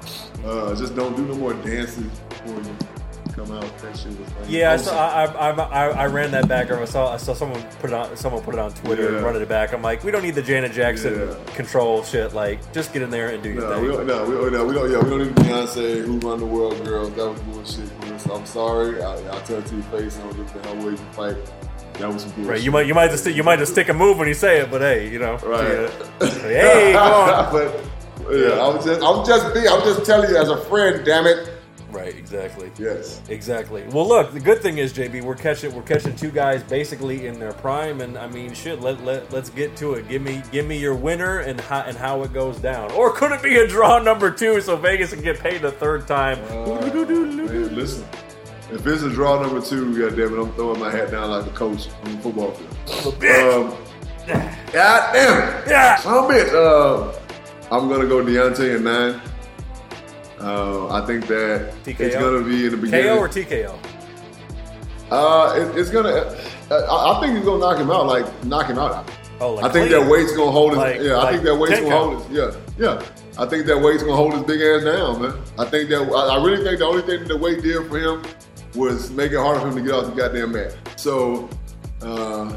Speaker 5: Uh, just don't do no more dances come out. That shit was like,
Speaker 4: Yeah, I, saw, I, I, I, I ran that back. I saw I saw someone put it on someone put it on Twitter
Speaker 5: Yeah.
Speaker 4: running it back. I'm like, we don't need the Janet Jackson
Speaker 5: Yeah.
Speaker 4: control shit. Like, just get in there and do your
Speaker 5: No,
Speaker 4: thing.
Speaker 5: we don't. No, we don't. No, we don't. Yeah, we don't need Beyonce. Who run the world, girls? That was bullshit. I'm sorry. I, I'll tell it to your face. I don't give a hell way you fight. That was some bullshit.
Speaker 4: Right, you might you might just you might just stick a move when you say it, but hey, you know,
Speaker 5: Right.
Speaker 4: yeah. hey, come on.
Speaker 5: but yeah, I was just. I'm just being. I'm just telling you as a friend. Damn it.
Speaker 4: Right, exactly.
Speaker 5: Yes.
Speaker 4: Exactly. Well, look, the good thing is, JB, we're catching we're catching two guys basically in their prime, and I mean, shit. Let let let's get to it. Give me give me your winner and how and how it goes down, or could it be a draw number two so Vegas can get paid the third time?
Speaker 5: Man, listen. If it's a draw number two, goddamn it, I'm throwing my hat down like a coach on the football field. Um, God damn it.
Speaker 4: Yeah.
Speaker 5: A bitch. Uh, I'm gonna go Deontay and nine. Uh, I think that
Speaker 4: TKO?
Speaker 5: it's gonna be in the beginning.
Speaker 4: KO or TKO?
Speaker 5: Uh, it, it's gonna. Uh, I, think he's gonna knock him out. Like knock him out.
Speaker 4: Oh, like
Speaker 5: I think
Speaker 4: clean?
Speaker 5: that weight's gonna hold his.
Speaker 4: Like-
Speaker 5: yeah, I
Speaker 4: like
Speaker 5: think that weight's
Speaker 4: 10
Speaker 5: gonna
Speaker 4: count.
Speaker 5: hold his. Yeah, yeah. I think that weight's gonna hold his big ass down, man. I think that. I, I really think the only thing that the weight did for him was make it harder for him to get off the goddamn mat. So, uh,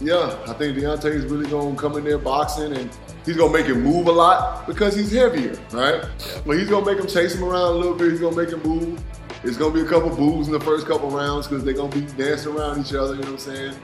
Speaker 5: yeah, I think Deontay is really gonna come in there boxing and. He's gonna make him move a lot because he's heavier, right? But he's gonna make him chase him around a little bit. He's gonna make him move. It's gonna be a couple boos in the first couple rounds because they're gonna be dancing around each other. You know what I'm saying?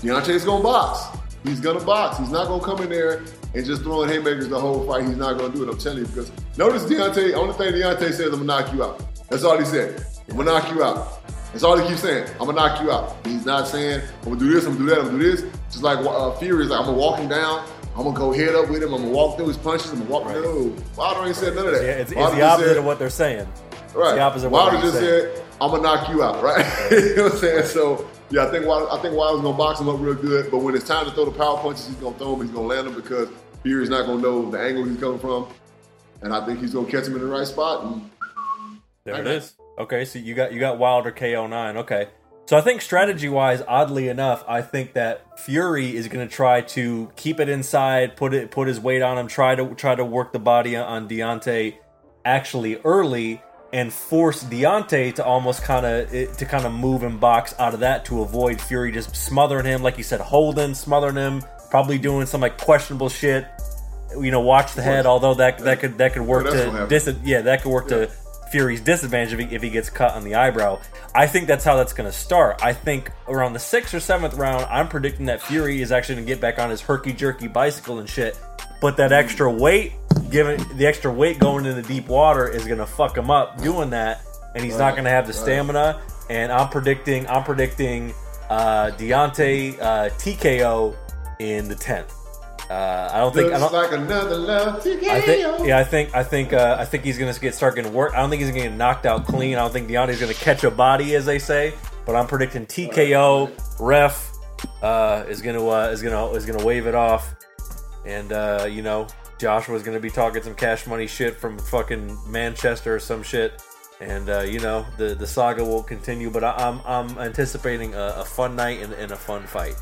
Speaker 5: Deontay's gonna box. He's gonna box. He's not gonna come in there and just throwing haymakers the whole fight. He's not gonna do it. I'm telling you because notice Deontay. Only thing Deontay says, "I'm gonna knock you out." That's all he said. I'm gonna knock you out. That's all he keeps saying. I'm gonna knock you out. He's not saying I'm gonna do this. I'm gonna do that. I'm gonna do this. Just like uh, Fury is like, I'm gonna walk him down. I'm gonna go head up with him. I'm gonna walk through his punches. I'm gonna walk.
Speaker 4: Right.
Speaker 5: No, Wilder ain't said none of that.
Speaker 4: Yeah, it's, it's the opposite
Speaker 5: said-
Speaker 4: of what they're saying.
Speaker 5: Right.
Speaker 4: It's the opposite of what
Speaker 5: Wilder just
Speaker 4: saying.
Speaker 5: said, "I'm gonna knock you out." Right. you know what I'm saying? So yeah, I think Wilder, I think Wilder's gonna box him up real good. But when it's time to throw the power punches, he's gonna throw them. He's gonna land them because Fury's not gonna know the angle he's coming from, and I think he's gonna catch him in the right spot. And
Speaker 4: There it is. Okay, so you got you got Wilder KO nine. Okay, so I think strategy wise, oddly enough, I think that Fury is going to try to keep it inside, put it put his weight on him, try to try to work the body on Deontay actually early and force Deontay to almost kind of eh, to kind of move and box out of that to avoid Fury just smothering him, like you said, holding, smothering him, probably doing some like questionable shit. You know, watch the head. Although that that could that could work to dis- yeah, that could work to Fury's disadvantage if he, if he gets cut on the eyebrow. I think that's how that's going to start. I think around the sixth or seventh round, I'm predicting that Fury is actually going to get back on his herky jerky bicycle and shit. But that extra weight, given the extra weight going into the deep water, is going to fuck him up doing that, and he's not going to have the
Speaker 5: right.
Speaker 4: stamina. And I'm predicting, I'm predicting uh, Deontay uh, TKO in the tenth. Uh, I don't think I don't,
Speaker 5: like another love TKO.
Speaker 4: I think, yeah, I think, I think, uh, I think he's gonna get start getting work. I don't think he's gonna get knocked out clean. I don't think Deontay's gonna catch a body, as they say. But I'm predicting TKO. Ref uh, is gonna uh, is gonna is gonna wave it off, and uh, you know Joshua's gonna be talking some cash money shit from fucking Manchester or some shit, and uh, you know the the saga will continue. But I, I'm I'm anticipating a, a fun night and, and a fun fight.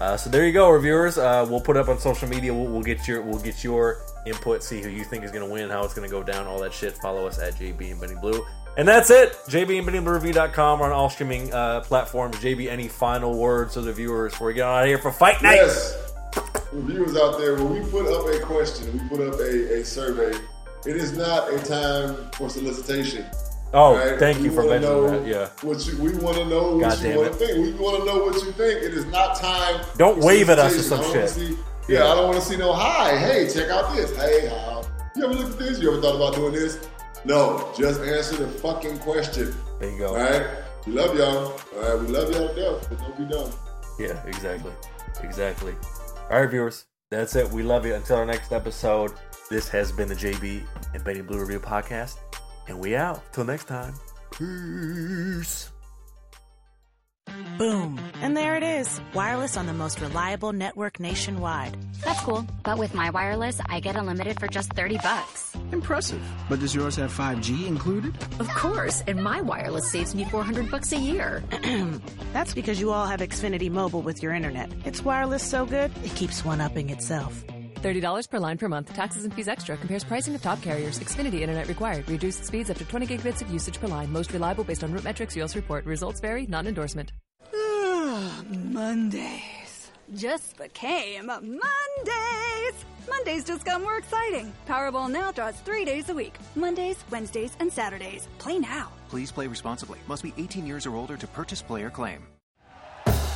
Speaker 4: Uh, so there you go, reviewers. Uh, we'll put up on social media. We'll, we'll get your we'll get your input. See who you think is going to win, how it's going to go down, all that shit. Follow us at JB and Benny Blue. And that's it. JB and Benny Blue Review.com. On all streaming uh, platforms. JB, any final words to the viewers before we get out of here for Fight Night?
Speaker 5: Yes. Viewers out there, when we put up a question, we put up a, a survey, it is not a time for solicitation.
Speaker 4: Oh,
Speaker 5: right?
Speaker 4: thank
Speaker 5: We
Speaker 4: you for mentioning
Speaker 5: know
Speaker 4: that. Yeah.
Speaker 5: What you, we want to know what
Speaker 4: God
Speaker 5: you want to think. We want to know what you think. It is not time.
Speaker 4: Don't wave at us or some
Speaker 5: I don't wanna
Speaker 4: shit.
Speaker 5: See, yeah, I don't want to see no hi. Hey, check out this. Hey, how You ever look at this? You ever thought about doing this? No, just answer the fucking question.
Speaker 4: There you go.
Speaker 5: All right? We love y'all. All right, we love y'all to death, but don't be dumb.
Speaker 4: Yeah, exactly. Exactly. All right, viewers. That's it. We love you. Until our next episode, this has been the JB and Benny Blue Review Podcast. And we out. Till next time. Peace.
Speaker 6: Boom. And there it is. Wireless on the most reliable network nationwide.
Speaker 7: That's cool. But with my wireless, I get unlimited for just 30 bucks.
Speaker 8: Impressive. But does yours have 5G included?
Speaker 9: Of course. And my wireless saves me 400 bucks a year.
Speaker 6: That's because you all have Xfinity Mobile with your internet. It's wireless so good, it keeps one upping itself.
Speaker 10: $30 per line per month. Taxes and fees extra. Compares pricing of top carriers. Xfinity Internet required. Reduced speeds up to 20 gigabits of usage per line. Most reliable based on RootMetrics. US report. Results vary. Not an endorsement.
Speaker 2: Mondays just became Mondays. Mondays just got more exciting. Powerball now draws three days a week Mondays, Wednesdays, and Saturdays. Play now.
Speaker 3: Please play responsibly. Must be 18 years or older to purchase player claim.